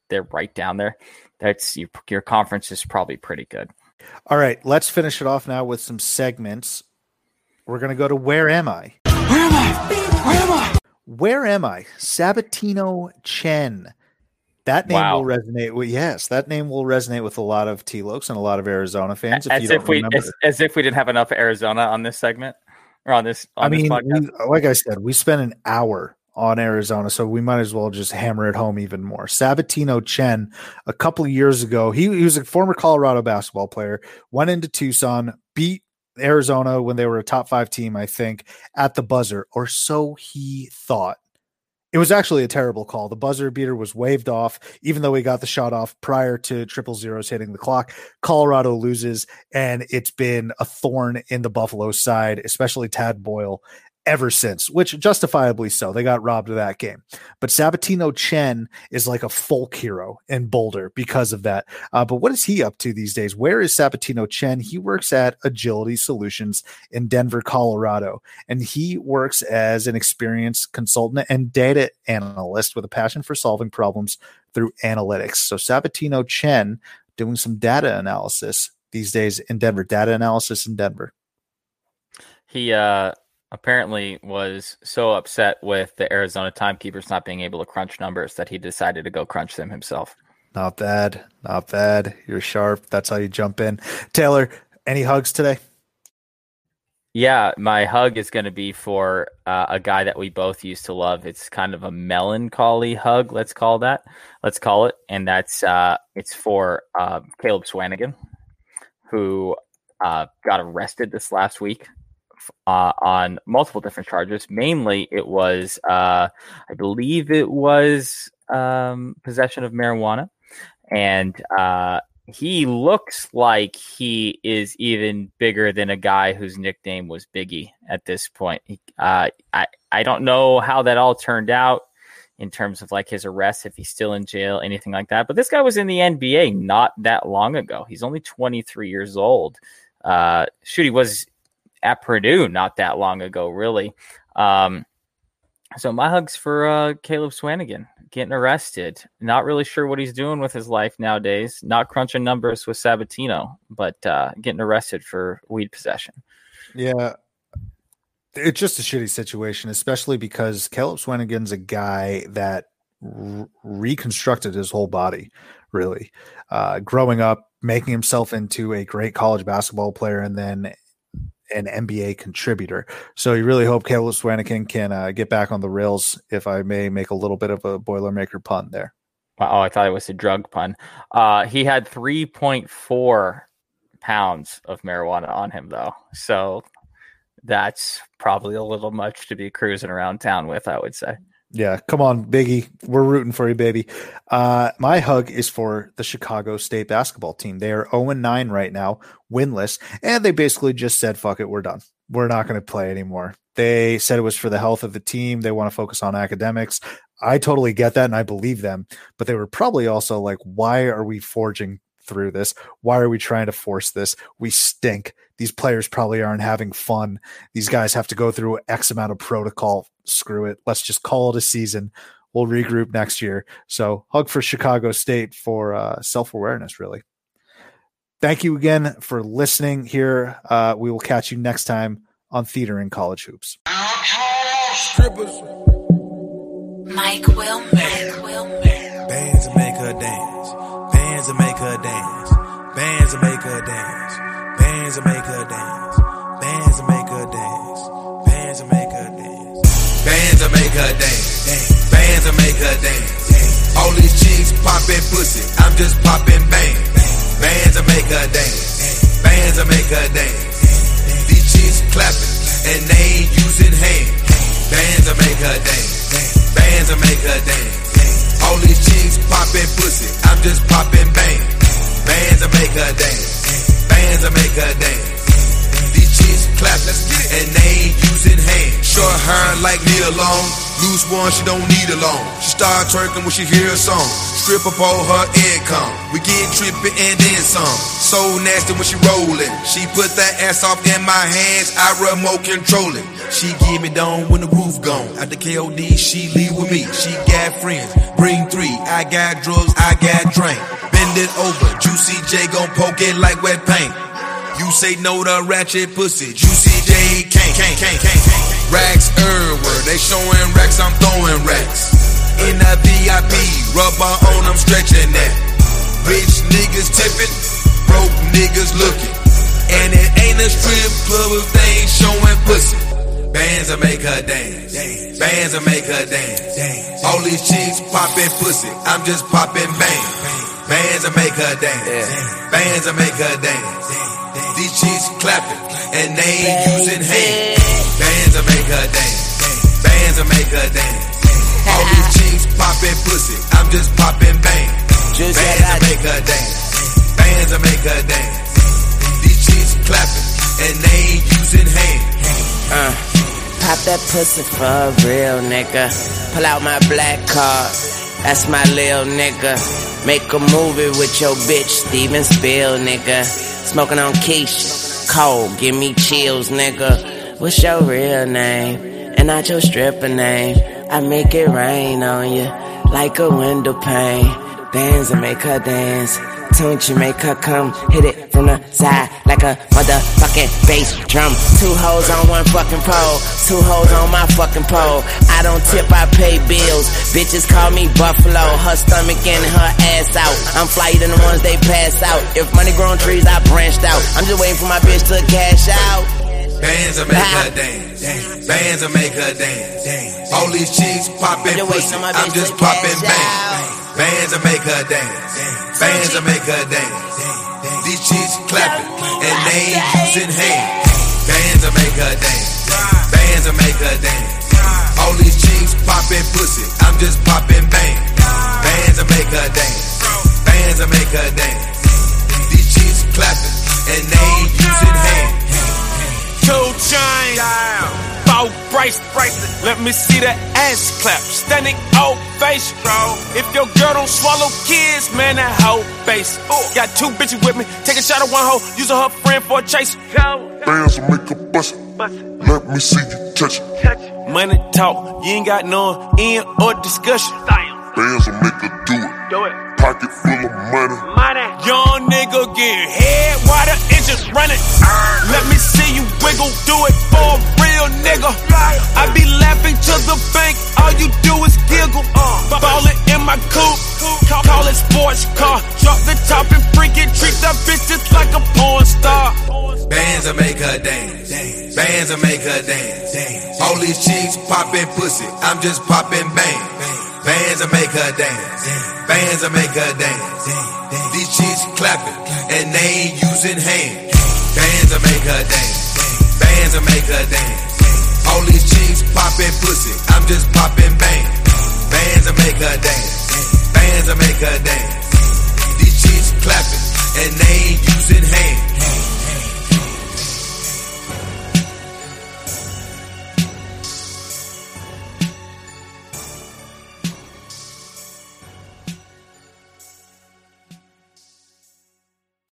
they're right down there. That's you, your conference is probably pretty good. All right, let's finish it off now with some segments. We're gonna go to where am I? Where am I? Where am I? Where am I? Sabatino Chen. That name Wow. will resonate with yes, that name will resonate with a lot of T-Locs and a lot of Arizona fans. If as you if we as, as if we didn't have enough Arizona on this segment or on this. On I mean, this podcast. we, like I said, we spent an hour on Arizona, so we might as well just hammer it home even more. Sabatino Chen, a couple of years ago, he, he was a former Colorado basketball player, went into Tucson, beat Arizona when they were a top five team, I think, at the buzzer, or so he thought. It was actually a terrible call. The buzzer beater was waved off, even though he got the shot off prior to triple zeros hitting the clock. Colorado loses, and it's been a thorn in the Buffalo side, especially Tad Boyle, ever since, which justifiably so. They got robbed of that game. But Sabatino Chen is like a folk hero in Boulder because of that. Uh, but what is he up to these days? Where is Sabatino Chen? He works at Agility Solutions in Denver, Colorado, and he works as an experienced consultant and data analyst with a passion for solving problems through analytics. So Sabatino Chen doing some data analysis these days in Denver, data analysis in Denver. He uh, apparently was so upset with the Arizona timekeepers not being able to crunch numbers that he decided to go crunch them himself. Not bad. Not bad. You're sharp. That's how you jump in. Taylor, any hugs today? Yeah, my hug is going to be for uh, a guy that we both used to love. It's kind of a melancholy hug, let's call that. Let's call it, and that's uh, it's for uh, Caleb Swanigan, who uh, got arrested this last week uh, on multiple different charges. Mainly, it was uh, I believe it was um, possession of marijuana, and uh, he looks like he is even bigger than a guy whose nickname was Biggie at this point. Uh, I I don't know how that all turned out in terms of like his arrest, if he's still in jail, anything like that. But this guy was in the NBA not that long ago. He's only 23 years old. Uh, shoot, he was at Purdue not that long ago, really. Um, so my hugs for uh, Caleb Swanigan getting arrested. Not really sure what he's doing with his life nowadays. Not crunching numbers with Sabatino, but uh, getting arrested for weed possession. Yeah. It's just a shitty situation, especially because Caleb Swanigan's a guy that r- reconstructed his whole body, really. Uh, growing up, making himself into a great college basketball player, and then an NBA contributor. So you really hope Caleb Swanigan can uh, get back on the rails, if I may make a little bit of a Boilermaker pun there. Oh, I thought it was a drug pun. Uh, he had 3.4 pounds of marijuana on him, though. So that's probably a little much to be cruising around town with, I would say. Yeah, come on, Biggie. We're rooting for you, baby. Uh, my hug is for the Chicago State basketball team. They are 0 9 right now, winless, and they basically just said, fuck it, we're done. We're not going to play anymore. They said it was for the health of the team. They want to focus on academics. I totally get that and I believe them, but they were probably also like, why are we forging through this? Why are we trying to force this? We stink. These players probably aren't having fun. These guys have to go through X amount of protocol. Screw it. Let's just call it a season. We'll regroup next year. So, hug for Chicago State for uh, self awareness, really. Thank you again for listening here. Uh, we will catch you next time on Theater in College Hoops. Strippers, Mike Wilmer. Bands that make her dance, bands that make her dance, bands that make her dance, bands that make her dance, bands that make make her dance. Bands will make her dance. All these chicks popping pussy, I'm just popping bang. Bands will make her dance. Bands will make her dance. These chicks clapping and they ain't using hands. Bands will make her dance. Bands will make her dance. All these chicks popping pussy, I'm just popping bang. Bands will make her dance. Bands will make her dance. Clap, let's get it. And they ain't using hands. Short hair like Nia Long. Loose one, she don't need a loan. She start twerking when she hear a song. Strip up all her income. We get trippy and then some. So nasty when she rollin'. She put that ass off in my hands. I remote control it. She give me down when the roof gone. After KOD, she leave with me. She got friends. Bring three. I got drugs. I got drink. Bend it over. Juicy J gon' poke it like wet paint. You say no to ratchet pussy. Juicy J can't, can't, can't, can't. Racks everywhere. They showing racks, I'm throwing racks. In the VIP, rubber on, I'm stretching that. Rich niggas tipping, broke niggas looking. And it ain't a strip club if they ain't showing pussy. Bands will make her dance. Bands will make her dance. All these chicks popping pussy. I'm just popping bang. Bands will make her dance. Bands will make her dance. These chicks clapping and they ain't using hands. Bands will make her dance. Bands will make her dance. All these chicks popping pussy. I'm just popping bang. Bands will make her dance. Bands will make her dance. These chicks clapping and they ain't using hands. Uh, pop that pussy for a real nigga. Pull out my black card. That's my lil nigga. Make a movie with your bitch, Steven Spiel, nigga. Smoking on Keisha. Cold, give me chills, nigga. What's your real name? And not your stripper name. I make it rain on you like a window pane. Bands and make her dance. Tunch you make her come. Hit it from the side like a motherfucking bass drum. Two hoes on one fucking pole. Two hoes on my fucking pole. I don't tip, I pay bills. Bitches call me Buffalo. Her stomach and her ass out. I'm flyer than the ones they pass out. If money grown trees, I branched out. I'm just waiting for my bitch to cash out. Bands will make her dance. Bands will make her dance. All these chicks popping I'm just waiting pussy. I'm just popping bang. Bands will make her dance. Bands will make her dance. These chicks clapping and they ain't using hands. Bands will make her dance. Bands will make her dance. All these chicks popping pussy. I'm just popping bang. Bands will make her dance. Bands will make her dance. These chicks clapping and they ain't using hands. Two chains, four bracelets. Let me see that ass clap. Standing old face, bro. If your girl don't swallow kids, man, that hoe base. Got two bitches with me. Take a shot at one hoe, using her friend for a chase. Bands will make a bust. Let me see you touch it. Money talk, you ain't got no end or discussion. Bands will make her do it. Do it. Pocket full of money. money. Young nigga get head while the engine running. Let me see you wiggle, do it for a real nigga. I be laughing to the bank, all you do is giggle. Ballin' in my coupe, call, it sports car. Drop the top and freak it, treat that bitch just like a porn star. Bands will make her dance. Bands will make her dance. All these chicks popping pussy. I'm just poppin' bang. Bands will make her dance. Bands will make her dance. These chicks clapping and they ain't using hands. Bands will make her dance. Bands will make her dance. All these chicks popping pussy. I'm just popping bang. Bands will make her dance. Bands will make her dance. These chicks clapping and they ain't using hands.